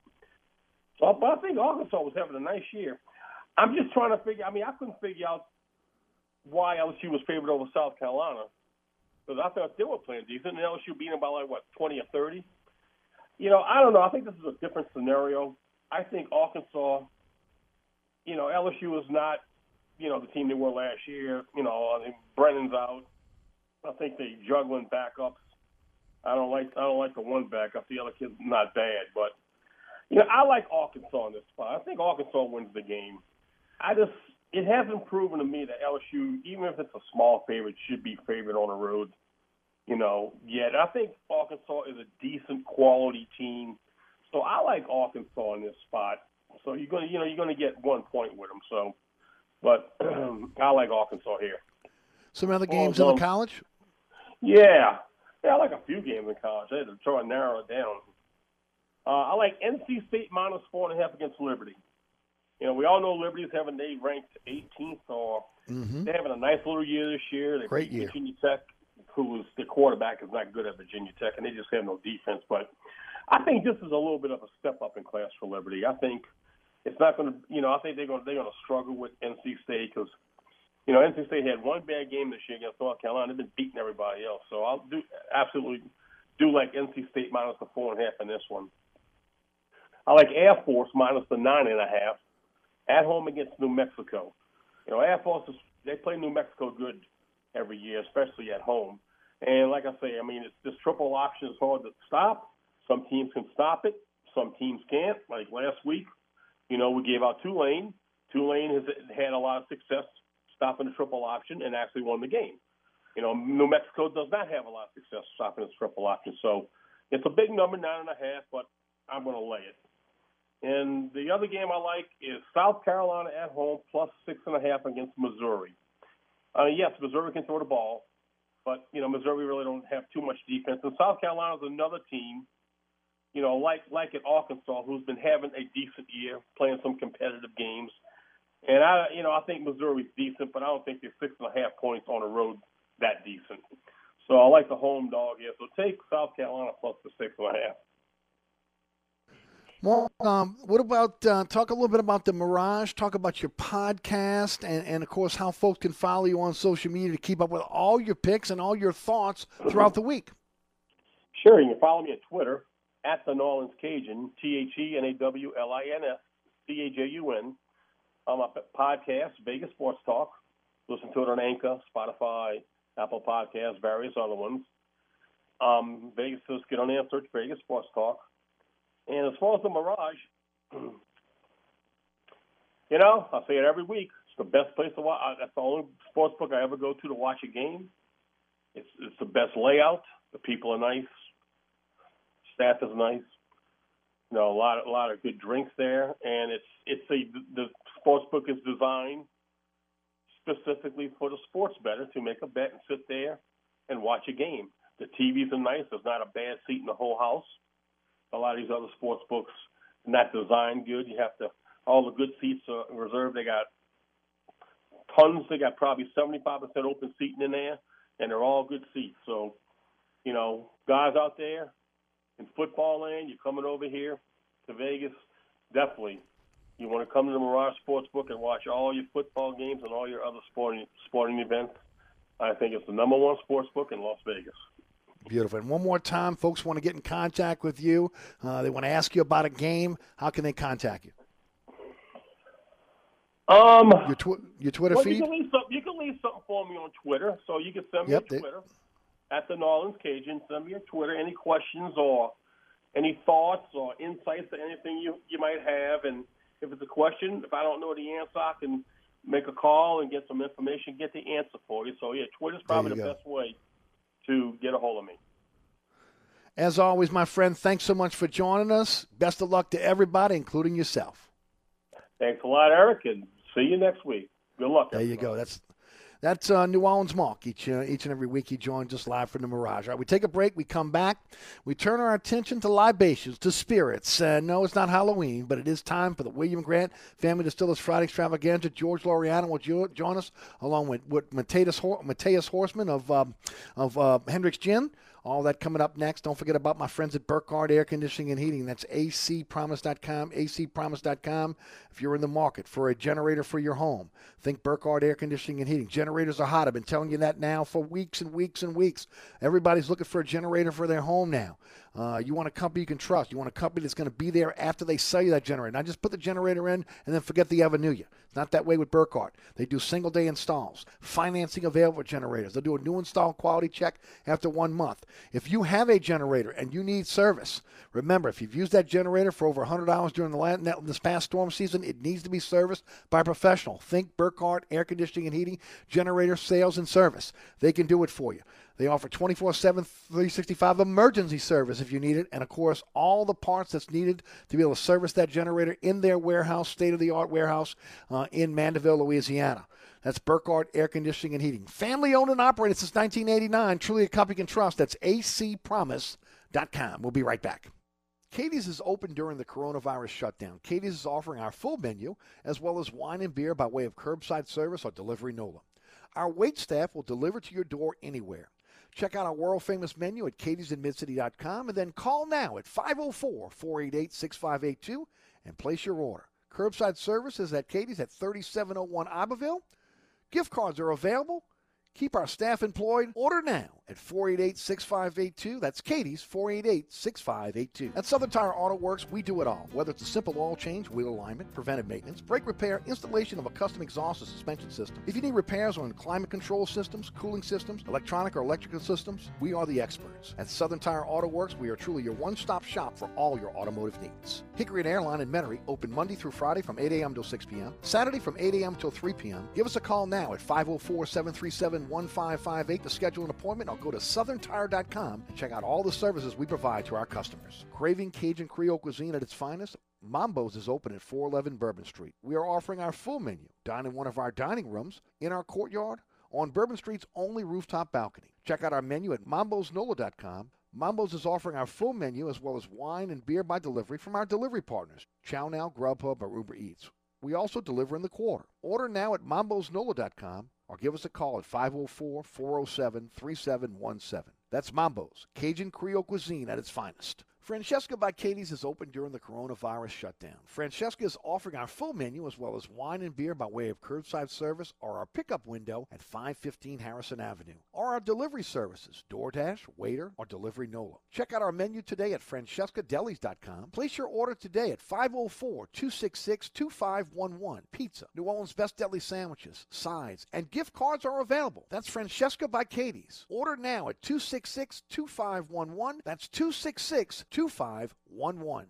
So, but I think Arkansas was having a nice year. I'm just trying to figure. I mean, I couldn't figure out why LSU was favored over South Carolina because I thought they were playing decent, and LSU beat them by like what twenty or thirty. You know, I don't know. I think this is a different scenario. I think Arkansas, you know, LSU is not, you know, the team they were last year. You know, I think Brennan's out. I think they juggling backups. I don't like I don't like the one backup. The other kid's not bad, but you know, I like Arkansas in this spot. I think Arkansas wins the game. I just it hasn't proven to me that LSU, even if it's a small favorite, should be favored on the road. You know, yet I think Arkansas is a decent quality team. So I like Arkansas in this spot. So you're gonna, you know, you're gonna get one point with them. So, but I like Arkansas here. Some other Well, games in the um, college? Yeah, yeah, I like a few games in college. I had to try and narrow it down. Uh, I like NC State minus four and a half against Liberty. You know, we all know Liberty's having they ranked 18th, or Mhm. they're having a nice little year this year. They Great year. Virginia Tech, who was the quarterback is not good at Virginia Tech, and they just have no defense. But I think this is a little bit of a step up in class for Liberty. I think it's not going to, you know, I think they're going to they're going to struggle with NC State because you know, NC State had one bad game this year against North Carolina. They've been beating everybody else. So I'll do absolutely do like NC State minus the four and a half in this one. I like Air Force minus the nine and a half at home against New Mexico. You know, Air Force they play New Mexico good every year, especially at home. And like I say, I mean, it's, this triple option is hard to stop. Some teams can stop it, some teams can't. Like last week, you know, we gave out Tulane. Tulane has had a lot of success stopping the triple option and actually won the game. You know, New Mexico does not have a lot of success stopping its triple option. So it's a big number, nine and a half, but I'm going to lay it. And the other game I like is South Carolina at home plus six and a half against Missouri. Uh, yes, Missouri can throw the ball, But you know, Missouri really don't have too much defense, and South Carolina's another team. You know, like like at Arkansas, who's been having a decent year, playing some competitive games. And I, you know, I think Missouri's decent, but I don't think they're six and a half points on the road that decent. So I like the home dog here. So take South Carolina plus the six and a half. Well, um, what about uh, talk a little bit about the Mirage? Talk about your podcast, and, and of course how folks can follow you on social media to keep up with all your picks and all your thoughts throughout the week. Sure, you can follow me at Twitter at the New Orleans Cajun, T H E N A W L I N S C A J U N. On my podcast, Vegas Sports Talk. Listen to it on Anchor, Spotify, Apple Podcasts, various other ones. Um, Vegas, just get on there and search Vegas Sports Talk. And as far as the Mirage, you know, I say it every week. It's the best place to watch. That's the only sports book I ever go to to watch a game. It's it's the best layout. The people are nice. Staff is nice. You know, a lot a lot of good drinks there, and it's it's a the sports book is designed specifically for the sports better to make a bet and sit there and watch a game. The TVs are nice. There's not a bad seat in the whole house. A lot of these other sports books not designed good. You have to all the good seats are reserved. They got tons. They got probably 75% open seating in there, and they're all good seats. So, you know, guys out there in football land, you're coming over here to Vegas, definitely you want to come to the Mirage Sportsbook and watch all your football games and all your other sporting sporting events. I think it's the number one sports book in Las Vegas. Beautiful. And one more time, folks want to get in contact with you. Uh, they want to ask you about a game. How can they contact you? Um, your, tw- your Twitter well, feed. You can, leave some, you can leave something for me on Twitter, so you can send me Yep, a they- Twitter at the New Orleans Cajun. Send me a Twitter. Any questions or any thoughts or insights to anything you you might have, and if it's a question, if I don't know the answer, I can make a call and get some information, get the answer for you. So yeah, Twitter's probably the go. best way to get a hold of me. As always, my friend, thanks so much for joining us. Best of luck to everybody, including yourself. Thanks a lot, Eric, and see you next week. Good luck. There you go. That's that's uh, New Orleans Mark. Each uh, each and every week he joins us live from the Mirage. All right, we take a break. We come back. We turn our attention to libations, to spirits. Uh, no, it's not Halloween, but it is time for the William Grant Family Distillers Friday Extravaganza. George Loriano will jo- join us along with, with Mateus, Hor- Mateus Horseman of um, of uh, Hendricks Gin. All that coming up next. Don't forget about my friends at Burkhardt Air Conditioning and Heating. That's acpromise.com, acpromise.com. If you're in the market for a generator for your home, think Burkhardt Air Conditioning and Heating. Generators are hot. I've been telling you that now for weeks and weeks and weeks. Everybody's looking for a generator for their home now. Uh, you want a company you can trust. You want a company that's going to be there after they sell you that generator. Not just put the generator in and then forget they ever knew you. It's not that way with Burkhardt. They do single day installs, financing available generators. They'll do a new install quality check after one month. If you have a generator and you need service, remember if you've used that generator for over $100 during the last, this past storm season, it needs to be serviced by a professional. Think Burkhardt Air Conditioning and Heating, generator sales and service. They can do it for you. They offer 24 7, 365 emergency service if you need it. And of course, all the parts that's needed to be able to service that generator in their warehouse, state of the art warehouse uh, in Mandeville, Louisiana. That's Burkhardt Air Conditioning and Heating. Family owned and operated since 1989. Truly a company you can trust. That's acpromise.com. We'll be right back. Katie's is open during the coronavirus shutdown. Katie's is offering our full menu as well as wine and beer by way of curbside service or delivery NOLA. Our wait staff will deliver to your door anywhere. Check out our world famous menu at katiesinmidcity.com and then call now at 504 488 6582 and place your order. Curbside service is at Katie's at 3701 Iberville. Gift cards are available. Keep our staff employed. Order now at 488 6582. That's Katie's 488 6582. At Southern Tire Auto Works, we do it all. Whether it's a simple oil change, wheel alignment, preventive maintenance, brake repair, installation of a custom exhaust or suspension system. If you need repairs on climate control systems, cooling systems, electronic or electrical systems, we are the experts. At Southern Tire Auto Works, we are truly your one stop shop for all your automotive needs. Hickory and Airline in Metairie open Monday through Friday from 8 a.m. till 6 p.m., Saturday from 8 a.m. till 3 p.m. Give us a call now at 504 737 1558 to schedule an appointment go to southerntire.com and check out all the services we provide to our customers. Craving Cajun Creole cuisine at its finest? Mambo's is open at 411 Bourbon Street. We are offering our full menu. Dine in one of our dining rooms, in our courtyard, on Bourbon Street's only rooftop balcony. Check out our menu at mambosnola.com. Mambo's is offering our full menu as well as wine and beer by delivery from our delivery partners, Chow Now, Grubhub, or Uber Eats. We also deliver in the quarter. Order now at mambosnola.com or give us a call at 504 407 3717. That's Mambo's, Cajun Creole cuisine at its finest. Francesca by Katie's is open during the coronavirus shutdown. Francesca is offering our full menu as well as wine and beer by way of curbside service or our pickup window at 515 Harrison Avenue, or our delivery services, DoorDash, Waitr, or Delivery Nola. Check out our menu today at francescadelis.com. Place your order today at 504-266-2511. Pizza, New Orleans Best Deli sandwiches, sides, and gift cards are available. That's Francesca by Katie's. Order now at 266-2511. That's 266 2511.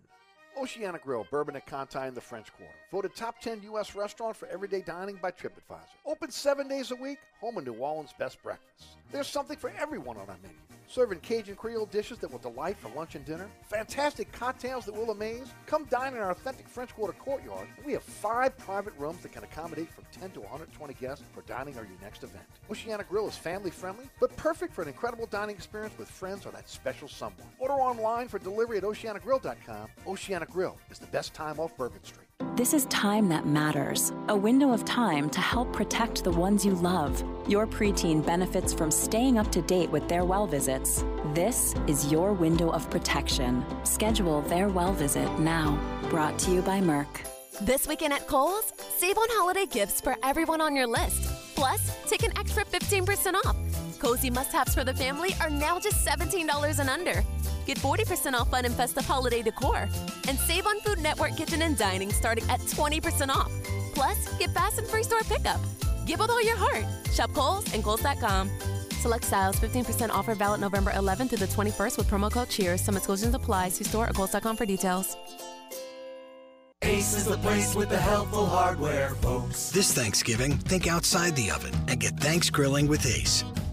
Oceana Grill, Bourbon at Conti in the French Quarter. Voted top 10 U.S. restaurant for everyday dining by TripAdvisor. Open seven days a week, home of New Orleans' best breakfast. There's something for everyone on our menu. Serving Cajun Creole dishes that will delight for lunch and dinner. Fantastic cocktails that will amaze. Come dine in our authentic French Quarter courtyard. We have five private rooms that can accommodate from 10 to 120 guests for dining or your next event. Oceana Grill is family friendly, but perfect for an incredible dining experience with friends or that special someone. Order online for delivery at oceanagrill.com. Oceana Grill is the best time off Bourbon Street. This is time that matters. A window of time to help protect the ones you love. Your preteen benefits from staying up to date with their well visits. This is your window of protection. Schedule their well visit now. Brought to you by Merck. This weekend at Kohl's, save on holiday gifts for everyone on your list. Plus, take an extra 15% off. Cozy must haves for the family are now just $17 and under. Get 40% off fun and festive holiday decor. And save on Food Network Kitchen and Dining starting at 20% off. Plus, get fast and free store pickup. Give with all your heart. Shop Kohl's and Kohl's.com. Select styles, 15% offer valid November 11th through the 21st with promo code CHEERS. Some exclusions apply. See store or Kohl's.com for details. Ace is the place with the helpful hardware, folks. This Thanksgiving, think outside the oven and get thanks grilling with Ace.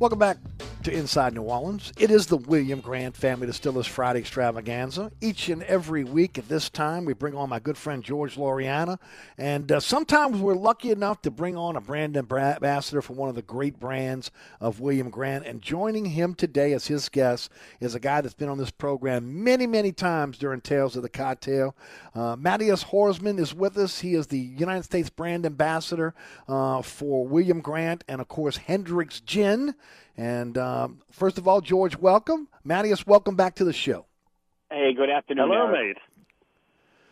Welcome back to Inside New Orleans. It is the William Grant Family Distillers Friday Extravaganza. Each and every week at this time, we bring on my good friend George Loriana. And uh, sometimes we're lucky enough to bring on a brand ambassador for one of the great brands of William Grant. And joining him today as his guest is a guy that's been on this program many, many times during Tales of the Cocktail. Uh, Matthias Horsman is with us. He is the United States brand ambassador uh, for William Grant and, of course, Hendrick's Gin. And um, first of all, George, welcome. Mattias, welcome back to the show. Hey, good afternoon. Hello, mate.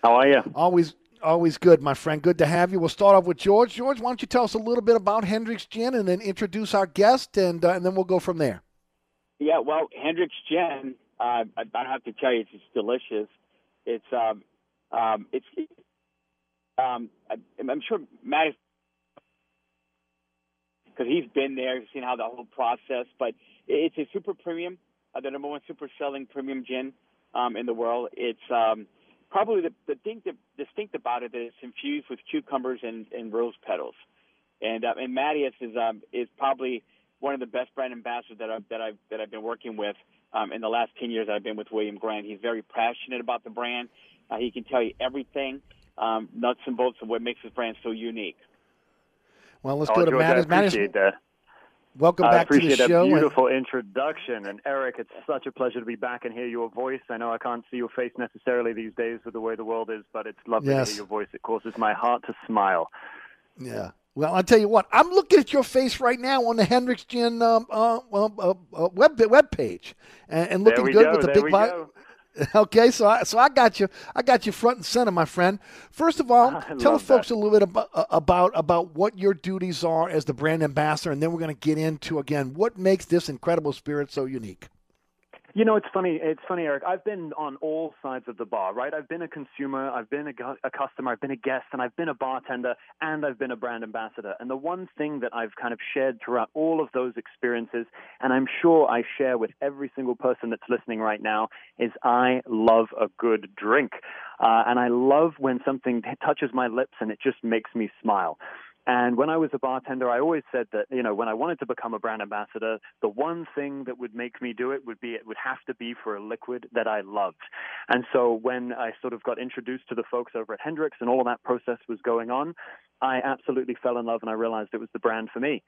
How are you? Always, always good, my friend. Good to have you. We'll start off with George. George, why don't you tell us a little bit about Hendrick's Gin and then introduce our guest, and uh, and then we'll go from there. Yeah, well, Hendrick's Gin, uh, I, I don't have to tell you, it's, it's delicious. It's um, um, it's um, I, I'm sure Matt, because he's been there, seen how the whole process. But it's a super premium, uh, the number one super selling premium gin um, in the world. It's um, probably the, the thing that distinct about it that it's infused with cucumbers and, and rose petals. And uh, and Matthias is um, is probably one of the best brand ambassadors that I've that I've that I've been working with um, in the last ten years. that I've been with William Grant. He's very passionate about the brand. Uh, he can tell you everything, um, nuts and bolts of what makes his brand so unique. Well, let's oh, go to Matthias. Matthias, that. welcome I back to the appreciate that show. and- beautiful introduction. And Eric, it's such a pleasure to be back and hear your voice. I know I can't see your face necessarily these days with the way the world is, but it's lovely Yes. to hear your voice. It causes my heart to smile. Yeah. Well, I'll tell you what. I'm looking at your face right now on the Hendrick's Gin um, uh, uh, uh, uh, web web page, and, and looking good go, with the there big we vi- go. Okay, so I, so I got you. I got you front and center, my friend. First of all, I tell the folks that. a little bit about about about what your duties are as the brand ambassador, and then we're going to get into again what makes this incredible spirit so unique. You know, it's funny. It's funny, Eric. I've been on all sides of the bar, right? I've been a consumer, I've been a, a customer, I've been a guest, and I've been a bartender, and I've been a brand ambassador. And the one thing that I've kind of shared throughout all of those experiences, and I'm sure I share with every single person that's listening right now, is I love a good drink. Uh, and I love when something touches my lips and it just makes me smile. And when I was a bartender, I always said that, you know, when I wanted to become a brand ambassador, the one thing that would make me do it would be it would have to be for a liquid that I loved. And so when I sort of got introduced to the folks over at Hendrick's and all of that process was going on, I absolutely fell in love and I realized it was the brand for me.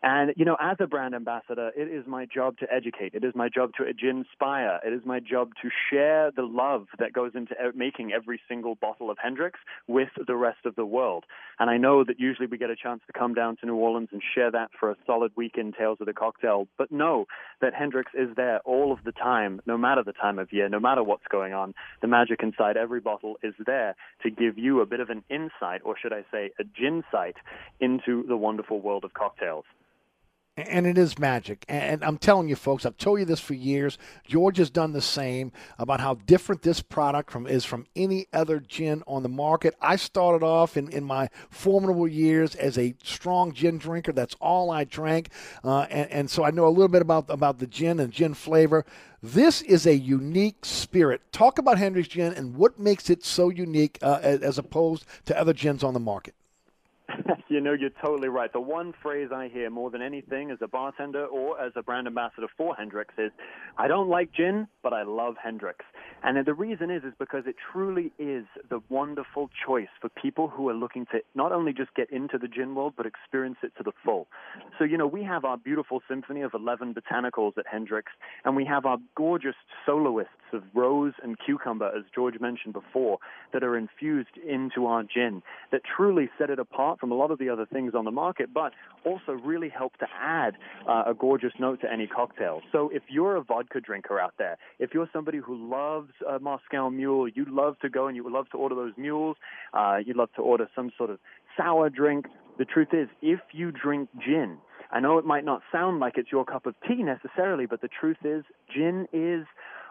And, you know, as a brand ambassador, it is my job to educate. It is my job to inspire. It is my job to share the love that goes into making every single bottle of Hendrick's with the rest of the world. And I know that usually we get a chance to come down to New Orleans and share that for a solid week in Tales of the Cocktail. But know that Hendrick's is there all of the time, no matter the time of year, no matter what's going on. The magic inside every bottle is there to give you a bit of an insight, or should I say, a gin sight, into the wonderful world of cocktails. And it is magic. And I'm telling you, folks, I've told you this for years. George has done the same about how different this product from is from any other gin on the market. I started off in, in my formidable years as a strong gin drinker. That's all I drank, uh, and, and so I know a little bit about about the gin and gin flavor. This is a unique spirit. Talk about Hendrick's Gin and what makes it so unique uh, as, as opposed to other gins on the market. you know, you're totally right. The one phrase I hear more than anything as a bartender or as a brand ambassador for Hendrick's is, I don't like gin, but I love Hendrick's. And the reason is, is because it truly is the wonderful choice for people who are looking to not only just get into the gin world, but experience it to the full. So, you know, we have our beautiful symphony of 11 botanicals at Hendrick's, and we have our gorgeous soloists of rose and cucumber, as George mentioned before, that are infused into our gin that truly set it apart from a lot of the other things on the market, but also really help to add uh, a gorgeous note to any cocktail. So if you're a vodka drinker out there, if you're somebody who loves a Moscow Mule, you love to go and you would love to order those mules, uh, you'd love to order some sort of sour drink. The truth is, if you drink gin, I know it might not sound like it's your cup of tea necessarily, but the truth is, gin is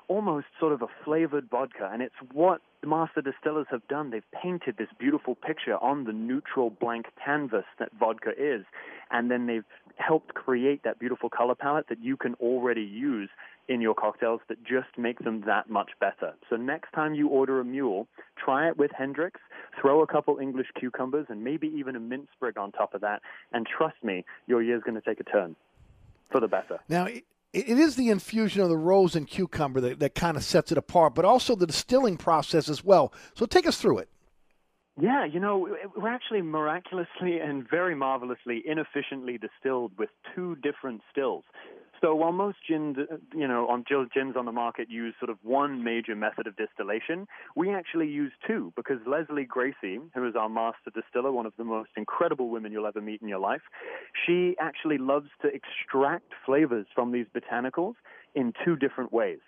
almost sort of a flavored vodka, and it's what the master distillers have done. They've painted this beautiful picture on the neutral blank canvas that vodka is, and then they've helped create that beautiful color palette that you can already use in your cocktails that just make them that much better. So next time you order a mule, try it with Hendrick's, throw a couple English cucumbers and maybe even a mint sprig on top of that, and trust me, your year's going to take a turn for the better. Now, it, is the infusion of the rose and cucumber that, that kind of sets it apart, but also the distilling process as well. So take us through it. Yeah, you know, we're actually miraculously and very marvelously inefficiently distilled with two different stills. So while most gins, you know, on gins on the market use sort of one major method of distillation, we actually use two because Leslie Gracie, who is our master distiller, one of the most incredible women you'll ever meet in your life, she actually loves to extract flavors from these botanicals in two different ways.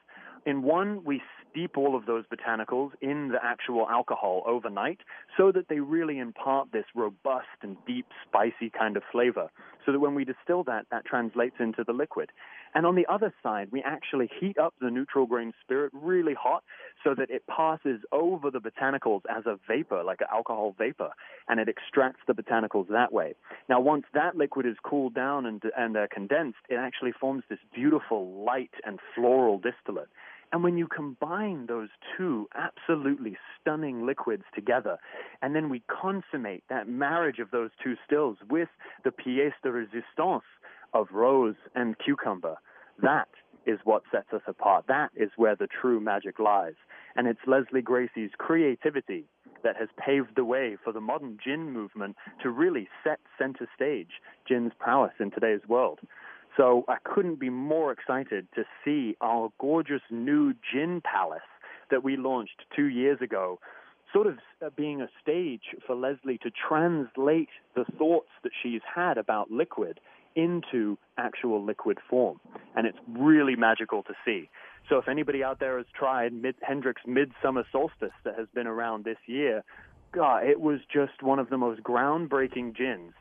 In one, we steep all of those botanicals in the actual alcohol overnight so that they really impart this robust and deep, spicy kind of flavor. So that when we distill that, that translates into the liquid. And on the other side, we actually heat up the neutral grain spirit really hot so that it passes over the botanicals as a vapor, like an alcohol vapor, and it extracts the botanicals that way. Now, once that liquid is cooled down and, and uh, condensed, it actually forms this beautiful light and floral distillate. And when you combine those two absolutely stunning liquids together, and then we consummate that marriage of those two stills with the pièce de résistance of rose and cucumber, that is what sets us apart. That is where the true magic lies. And it's Leslie Gracie's creativity that has paved the way for the modern gin movement to really set center stage gin's prowess in today's world. So I couldn't be more excited to see our gorgeous new gin palace that we launched two years ago, sort of uh, being a stage for Leslie to translate the thoughts that she's had about liquid into actual liquid form. And it's really magical to see. So if anybody out there has tried Mid- Hendrick's Midsummer Solstice that has been around this year, God, it was just one of the most groundbreaking gins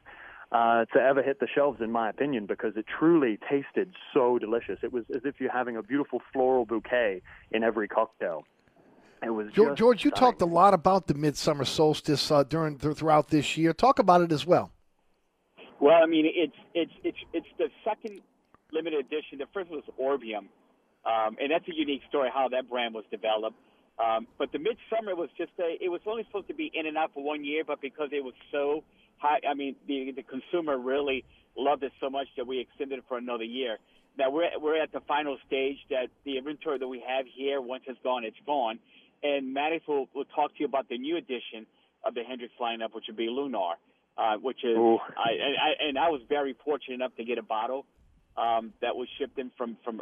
uh, to ever hit the shelves, in my opinion, because it truly tasted so delicious. It was as if you're having a beautiful floral bouquet in every cocktail. It was George, George you talked a lot about the midsummer solstice uh, during th- throughout this year. Talk about it as well. Well, I mean, it's it's it's it's the second limited edition. The first was Orbium, um, and that's a unique story how that brand was developed. Um, but the Midsummer was just a. It was only supposed to be in and out for one year, but because it was so high, I mean, the the consumer really loved it so much that we extended it for another year. Now we're we're at the final stage that the inventory that we have here, once it's gone, it's gone. And Maddox will, will talk to you about the new edition of the Hendrick's lineup, which would be Lunar, uh, which is Ooh. I, and I and I was very fortunate enough to get a bottle um, that was shipped in from from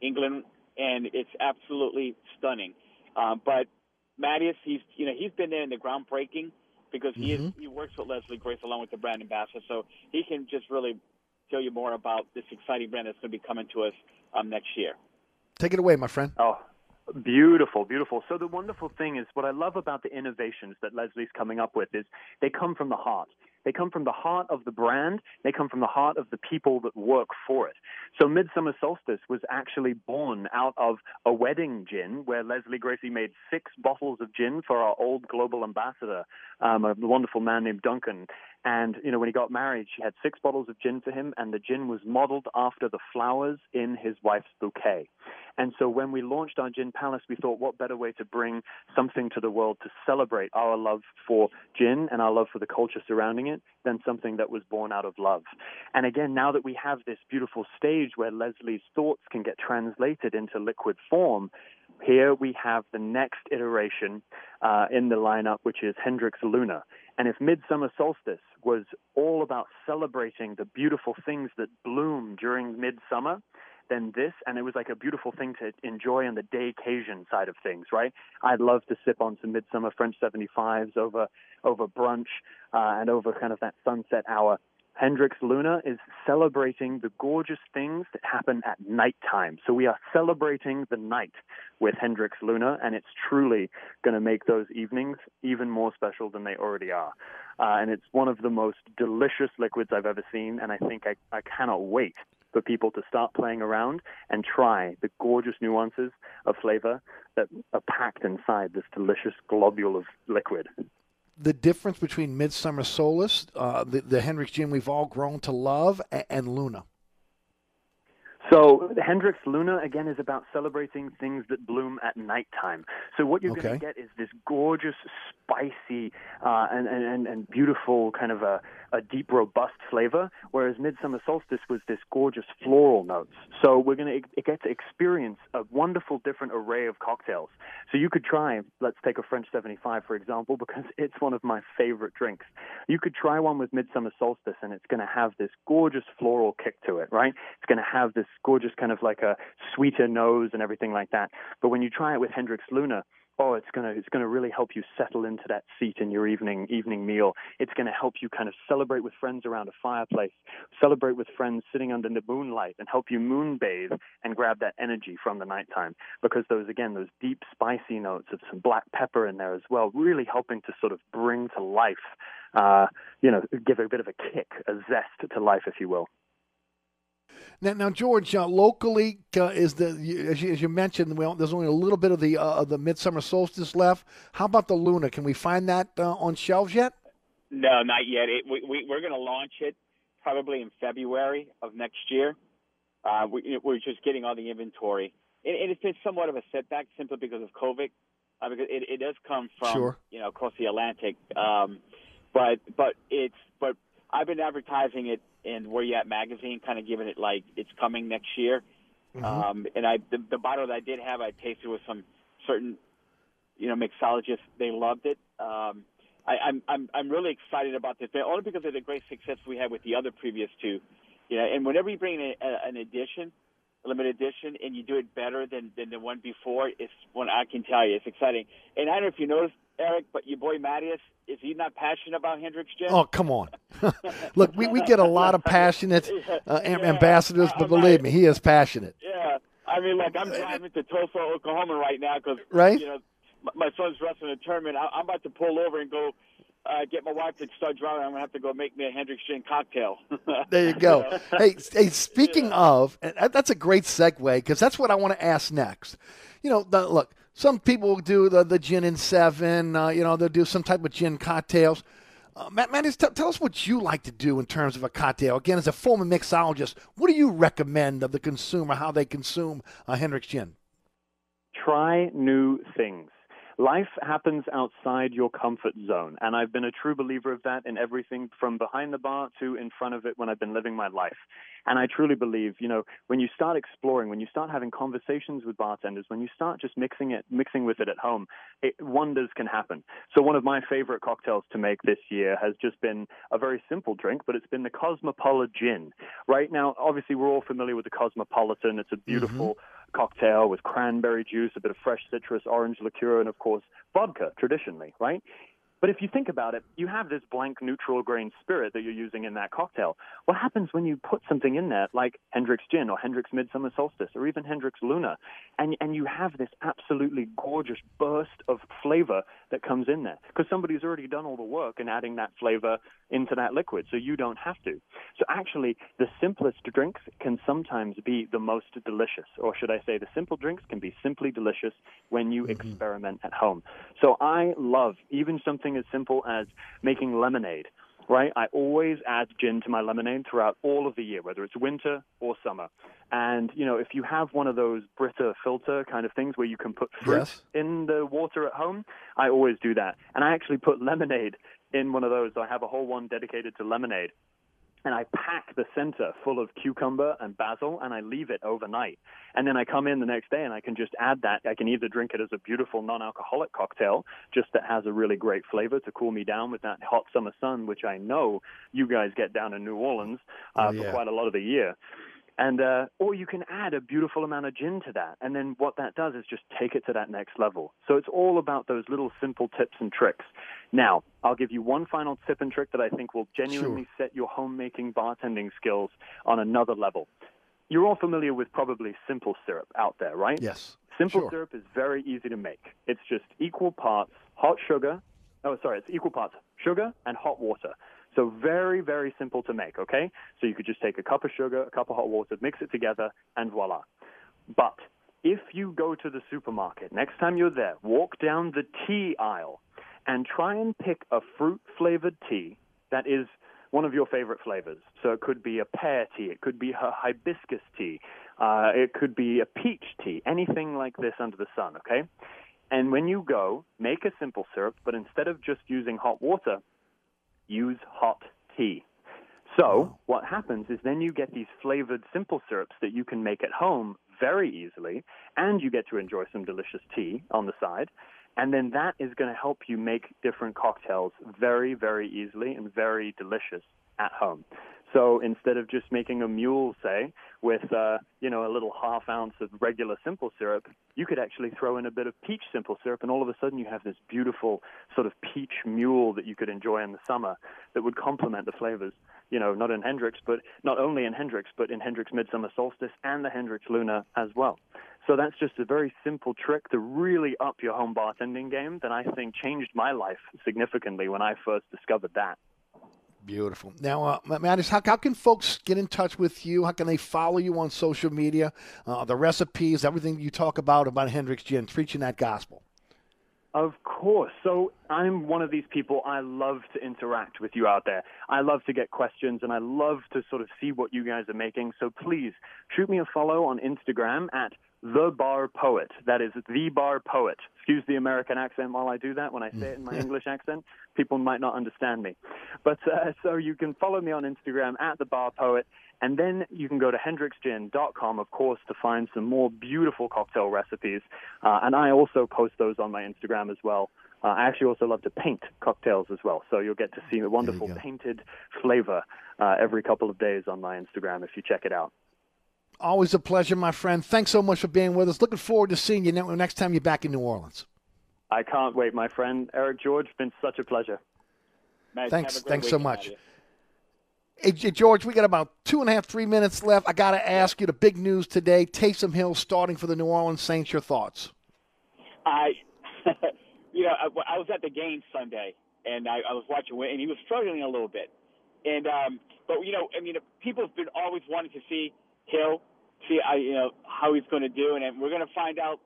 England, and it's absolutely stunning. Um, but Mattias, he's you know he's been there in the groundbreaking because he is, he works with Leslie Grace along with the brand ambassador, so he can just really tell you more about this exciting brand that's going to be coming to us um, next year. Take it away, my friend. Oh, beautiful, beautiful. So the wonderful thing is what I love about the innovations that Leslie's coming up with is they come from the heart. They come from the heart of the brand. They come from the heart of the people that work for it. So Midsummer Solstice was actually born out of a wedding gin where Leslie Gracie made six bottles of gin for our old global ambassador, um, a wonderful man named Duncan. And, you know, when he got married, she had six bottles of gin for him, and the gin was modeled after the flowers in his wife's bouquet. And so when we launched our Gin Palace, we thought, what better way to bring something to the world to celebrate our love for gin and our love for the culture surrounding it than something that was born out of love. And again, now that we have this beautiful stage where Leslie's thoughts can get translated into liquid form, here we have the next iteration uh, in the lineup, which is Hendrick's Luna. And if Midsummer Solstice was all about celebrating the beautiful things that bloom during midsummer, then this, and it was like a beautiful thing to enjoy on the day occasion side of things, right? I'd love to sip on some midsummer French 75s over over brunch uh, and over kind of that sunset hour. Hendrick's Luna is celebrating the gorgeous things that happen at nighttime. So we are celebrating the night with Hendrick's Luna, and it's truly going to make those evenings even more special than they already are. Uh, and it's one of the most delicious liquids I've ever seen, and I think I, I cannot wait for people to start playing around and try the gorgeous nuances of flavor that are packed inside this delicious globule of liquid. The difference between Midsummer Solstice, uh, the, the Hendrick's gin we've all grown to love, and, and Luna. So Hendrick's Luna again is about celebrating things that bloom at nighttime. So what you're going to get is this gorgeous, spicy, uh, and, and and beautiful kind of a, a deep, robust flavor. Whereas Midsummer Solstice was this gorgeous floral notes. So we're going to get to experience a wonderful, different array of cocktails. So you could try. Let's take a French 75 for example, because it's one of my favorite drinks. You could try one with Midsummer Solstice, and it's going to have this gorgeous floral kick to it, right? It's going to have this gorgeous kind of like a sweeter nose and everything like that. But when you try it with Hendrick's Luna, oh, it's gonna it's gonna really help you settle into that seat in your evening evening meal. It's gonna help you kind of celebrate with friends around a fireplace, celebrate with friends sitting under the moonlight, and help you moonbathe and grab that energy from the nighttime. Because those again, those deep spicy notes of some black pepper in there as well, really helping to sort of bring to life, uh, you know, give a bit of a kick, a zest to life, if you will. Now, now George, uh, locally uh, is the as you, as you mentioned, well, there's only a little bit of the uh, of the Midsummer Solstice left. How about the Luna? Can we find that uh, on shelves yet? No, not yet. It, we, we, we're going to launch it probably in February of next year. Uh, we, we're just getting all the inventory. And, and it's been somewhat of a setback simply because of COVID, uh, because it, it does come from Sure. you know across the Atlantic. Um, but but it's but I've been advertising it in Where You At magazine, kind of giving it like it's coming next year. Um, and I the, the bottle that I did have, I tasted with some certain you know mixologists. They loved it. Um, I, I'm I'm I'm really excited about this, only because of the great success we had with the other previous two. You know, and whenever you bring in a, an edition, a limited edition, and you do it better than than the one before, it's one I can tell you, it's exciting. And I don't know if you noticed, Eric, but your boy Mattias is he not passionate about Hendrick's Gin? Oh, come on! Look, we, we get a lot of passionate uh, am- ambassadors, but believe me, he is passionate. Yeah, I mean, like I'm driving to Tulsa, Oklahoma right now because Right. you know my, son's wrestling a tournament. I, I'm about to pull over and go uh, get my wife to start driving, I'm gonna have to go make me a Hendrick's gin cocktail. There you go. hey, hey, speaking of, and that's a great segue because that's what I want to ask next. You know, the, look, some people do the, the gin and seven. Uh, you know, they'll do some type of gin cocktails. Uh, Matt, Matt tell, tell us what you like to do in terms of a cocktail. Again, as a former mixologist, what do you recommend of the consumer how they consume a Hendrick's gin? Try new things. Life happens outside your comfort zone, and I've been a true believer of that in everything from behind the bar to in front of it when I've been living my life. And I truly believe, you know, when you start exploring, when you start having conversations with bartenders, when you start just mixing it, mixing with it at home, it, wonders can happen. So one of my favorite cocktails to make this year has just been a very simple drink, but it's been the Cosmopolitan gin. Right now, obviously, we're all familiar with the Cosmopolitan. It's a mm-hmm. beautiful cocktail with cranberry juice, a bit of fresh citrus, orange liqueur, and of course, vodka traditionally, right? But if you think about it, you have this blank neutral grain spirit that you're using in that cocktail. What happens when you put something in there like Hendrick's Gin or Hendrick's Midsummer Solstice or even Hendrick's Luna, and, and you have this absolutely gorgeous burst of flavor that comes in there? Because somebody's already done all the work in adding that flavor into that liquid, so you don't have to. So actually, the simplest drinks can sometimes be the most delicious, or should I say, the simple drinks can be simply delicious when you mm-hmm. experiment at home. So I love even something as simple as making lemonade. Right, I always add gin to my lemonade throughout all of the year, whether it's winter or summer. And you know, if you have one of those Brita filter kind of things where you can put fruit Yes. in the water at home, I always do that. And I actually put lemonade in one of those. I have a whole one dedicated to lemonade. And I pack the center full of cucumber and basil and I leave it overnight. And then I come in the next day and I can just add that. I can either drink it as a beautiful non alcoholic cocktail, just that has a really great flavor to cool me down with that hot summer sun, which I know you guys get down in New Orleans uh, Oh, yeah. for quite a lot of the year. And uh, or you can add a beautiful amount of gin to that, and then what that does is just take it to that next level. So it's all about those little simple tips and tricks. Now, I'll give you one final tip and trick that I think will genuinely set your homemaking bartending skills on another level. You're all familiar with probably simple syrup out there, right? Yes. Simple Sure. syrup is very easy to make. It's just equal parts hot sugar. Oh, sorry, it's equal parts sugar and hot water. So very, very simple to make, okay? So you could just take a cup of sugar, a cup of hot water, mix it together, and voila. But if you go to the supermarket, next time you're there, walk down the tea aisle and try and pick a fruit flavored tea that is one of your favorite flavors. So it could be a pear tea, it could be a hibiscus tea, uh, it could be a peach tea, anything like this under the sun, okay? And when you go, make a simple syrup, but instead of just using hot water, use hot tea. So what happens is then you get these flavored simple syrups that you can make at home very easily, and you get to enjoy some delicious tea on the side. And then that is going to help you make different cocktails very, very easily and very delicious at home. So instead of just making a mule, say, with uh, you know a little half ounce of regular simple syrup, you could actually throw in a bit of peach simple syrup, and all of a sudden you have this beautiful sort of peach mule that you could enjoy in the summer that would complement the flavors. You know, not in Hendrick's, but not only in Hendrick's, but in Hendrick's Midsummer Solstice and the Hendrick's Luna as well. So that's just a very simple trick to really up your home bartending game that I think changed my life significantly when I first discovered that. Beautiful. Now, uh, Mattis, how, how can folks get in touch with you? How can they follow you on social media? Uh, the recipes, everything you talk about about Hendrick's Gin, preaching that gospel. Of course. So I'm one of these people. I love to interact with you out there. I love to get questions and I love to sort of see what you guys are making. So please shoot me a follow on Instagram at the bar poet. That is the bar poet. Excuse the American accent while I do that. When I say it in my English accent, people might not understand me. But uh, so you can follow me on Instagram at the bar poet. And then you can go to hendricksgin.com, of course, to find some more beautiful cocktail recipes. Uh, and I also post those on my Instagram as well. Uh, I actually also love to paint cocktails as well. So you'll get to see a wonderful painted flavor uh, every couple of days on my Instagram if you check it out. Always a pleasure, my friend. Thanks so much for being with us. Looking forward to seeing you next time you're back in New Orleans. I can't wait, my friend. Eric George, been such a pleasure. Matt, Thanks. a Thanks so much. Nadia. Hey, George, we got about two and a half, three minutes left. I got to ask you the big news today. Taysom Hill starting for the New Orleans Saints. Your thoughts? I, you know, I, I was at the game Sunday, and I, I was watching Win, and he was struggling a little bit. And um, but you know, I mean, people have been always wanting to see Hill, see I, you know how he's going to do, and, we're going to find out,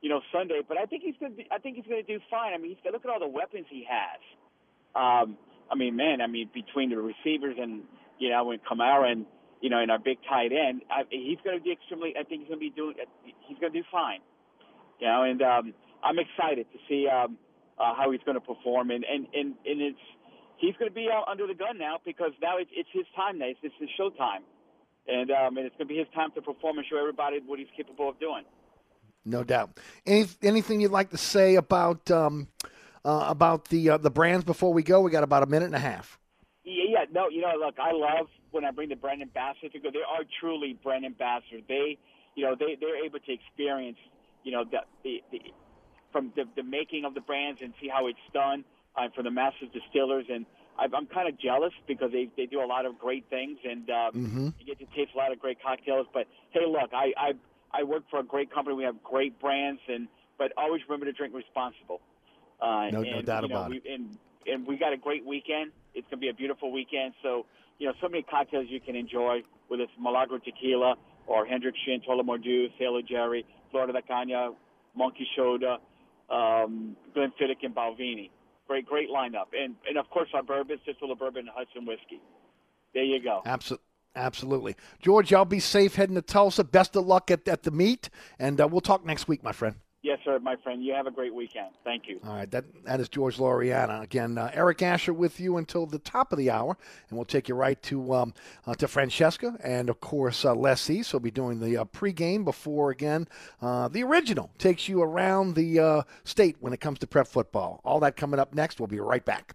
you know, Sunday. But I think he's going to, I think he's going to do fine. I mean, he's look at all the weapons he has. Um, I mean, man, I mean, between the receivers and you know, and Kamara and you know, and our big tight end, I, he's going to be extremely. I think he's going to be doing. He's going to do fine. You know, and um, I'm excited to see um, uh, how he's going to perform, and and and and it's he's going to be out under the gun now because now it's, it's his time now. It's, it's his show time. And, um, and it's going to be his time to perform and show everybody what he's capable of doing. No doubt. Any, anything you'd like to say about um, uh, about the uh, the brands before we go? We got about a minute and a half. Yeah, yeah. No, you know, look, I love when I bring the brand ambassadors because they are truly brand ambassadors. They, you know, they they're able to experience, you know, the the, the from the, the making of the brands and see how it's done uh, for the master distillers, and I'm kind of jealous because they they do a lot of great things, and um, mm-hmm. you get to taste a lot of great cocktails. But hey, look, I I I work for a great company. We have great brands, and but always remember to drink responsible. Uh, no, and, no doubt you know, about we, it. And and we got a great weekend. It's gonna be a beautiful weekend. So you know, so many cocktails you can enjoy, whether it's Milagro Tequila or Hendrick's Gin, Tullamore Sailor Jerry, Flor de Caña, Monkey Shoulder, um, Glenfiddich, and Balvenie. Great, great lineup, and and of course our bourbon, Cicilla Bourbon, and Hudson whiskey. There you go. Absolutely. Absolutely. George, y'all be safe heading to Tulsa. Best of luck at, at the meet, and uh, we'll talk next week, my friend. Yes, sir, my friend. You have a great weekend. Thank you. All right, that that is George Loriana again. Uh, Eric Asher with you until the top of the hour, and we'll take you right to um, uh, to Francesca and of course uh, Leslie. So we'll be doing the uh, pregame before again. Uh, the original takes you around the uh, state when it comes to prep football. All that coming up next. We'll be right back.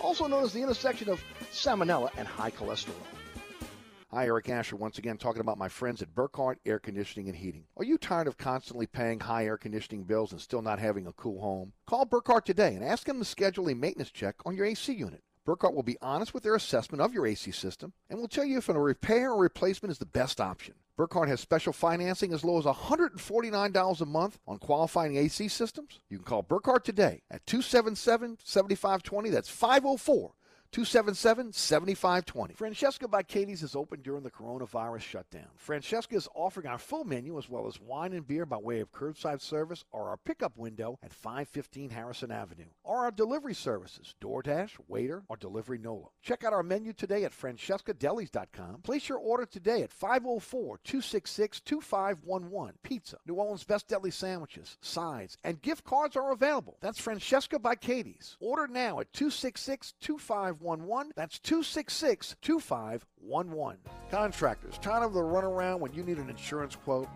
also known as the intersection of salmonella and high cholesterol. Hi, Eric Asher, once again talking about my friends at Burkhardt Air Conditioning and Heating. Are you tired of constantly paying high air conditioning bills and still not having a cool home? Call Burkhardt today and ask them to schedule a maintenance check on your AC unit. Burkhardt will be honest with their assessment of your AC system and will tell you if a repair or replacement is the best option. Burkhardt has special financing as low as $149 a month on qualifying AC systems. You can call Burkhardt today at 277 7520. That's 504 277 7520. Francesca by Katie's is open during the coronavirus shutdown. Francesca is offering our full menu as well as wine and beer by way of curbside service or our pickup window at 515 Harrison Avenue, or our delivery services, DoorDash, Waitr, or Delivery Nola. Check out our menu today at francescadelis.com. Place your order today at 504 266 2511. Pizza, New Orleans Best Deli sandwiches, sides, and gift cards are available. That's Francesca by Katie's. Order now at 266 2511. That's 266 2511. Contractors, tired of the runaround when you need an insurance quote?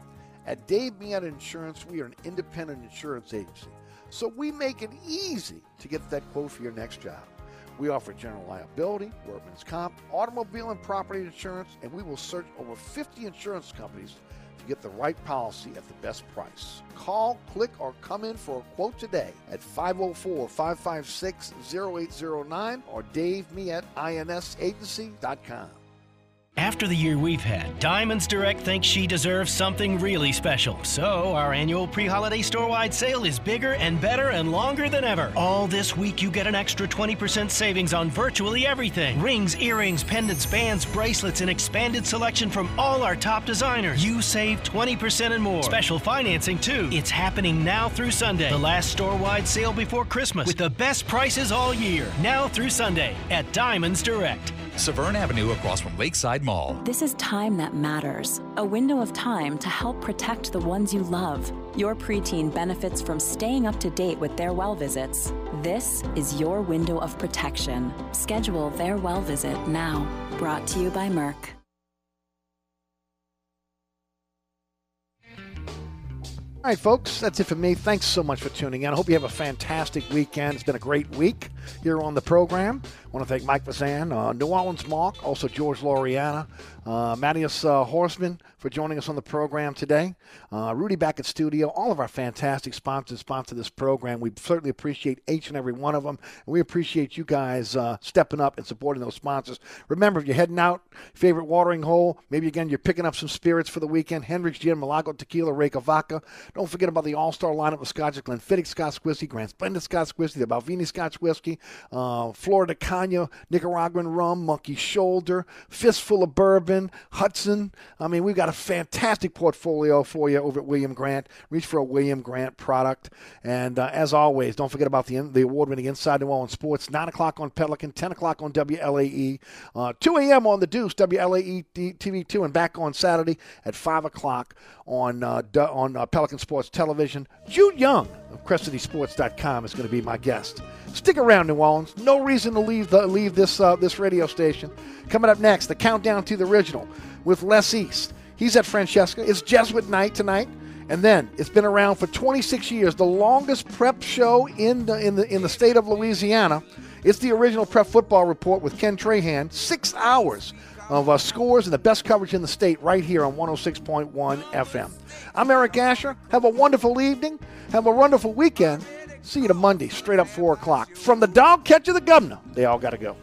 At Dave Miata Insurance, we are an independent insurance agency, so we make it easy to get that quote for your next job. We offer general liability, workman's comp, automobile and property insurance, and we will search over 50 insurance companies get the right policy at the best price. Call, click, or come in for a quote today at 504 556 0809 or Dave me at insagency.com. After the year we've had, Diamonds Direct thinks she deserves something really special. So, our annual pre holiday store wide sale is bigger and better and longer than ever. All this week, you get an extra 20% savings on virtually everything rings, earrings, pendants, bands, bracelets, and expanded selection from all our top designers. You save 20% and more. Special financing, too. It's happening now through Sunday. The last store wide sale before Christmas with the best prices all year. Now through Sunday at Diamonds Direct. Severn Avenue across from Lakeside Mall. This is time that matters. A window of time to help protect the ones you love. Your preteen benefits from staying up to date with their well visits. This is your window of protection. Schedule their well visit now. Brought to you by Merck. All right, folks, that's it for me. Thanks so much for tuning in. I hope you have a fantastic weekend. It's been a great week here on the program. I want to thank Mike Fazan, uh, New Orleans Mark, also George Loriana, uh, Mattias uh, Horseman for joining us on the program today. Uh, Rudy back at studio. All of our fantastic sponsors sponsor this program. We certainly appreciate each and every one of them. And we appreciate you guys uh, stepping up and supporting those sponsors. Remember, if you're heading out, favorite watering hole, maybe again you're picking up some spirits for the weekend, Hendrick's Gin, Milagro Tequila, Reyka Vodka. Don't forget about the all-star lineup of Scotch, Glenfiddich Scotch Whiskey, Grand Splendid Scotch Whiskey, the Balvenie Scotch Whiskey, uh, Flor de Caña, Nicaraguan Rum, Monkey Shoulder, Fistful of Bourbon, Hudson. I mean, we've got a fantastic portfolio for you over at William Grant. Reach for a William Grant product. And uh, as always, don't forget about the, the award-winning Inside New Orleans Sports, 9 o'clock on Pelican, 10 o'clock on WLAE, uh, 2 a.m. on The Deuce, WLAE TV2, and back on Saturday at 5 o'clock on, uh, on uh, Pelican Sports Television. Jude Young of CrescentCitySports.com is going to be my guest. Stick around, New Orleans. No reason to leave the, leave this uh, this radio station. Coming up next, the countdown to the original with Les East. He's at Francesca. It's Jesuit night tonight. And then it's been around for 26 years, the longest prep show in the, in the, in the state of Louisiana. It's the original Prep Football Report with Ken Trahan. Six hours of uh, scores and the best coverage in the state right here on 106.1 FM. I'm Eric Asher. Have a wonderful evening. Have a wonderful weekend. See you to Monday, straight up 4 o'clock. From the dog catcher the governor, they all got to go.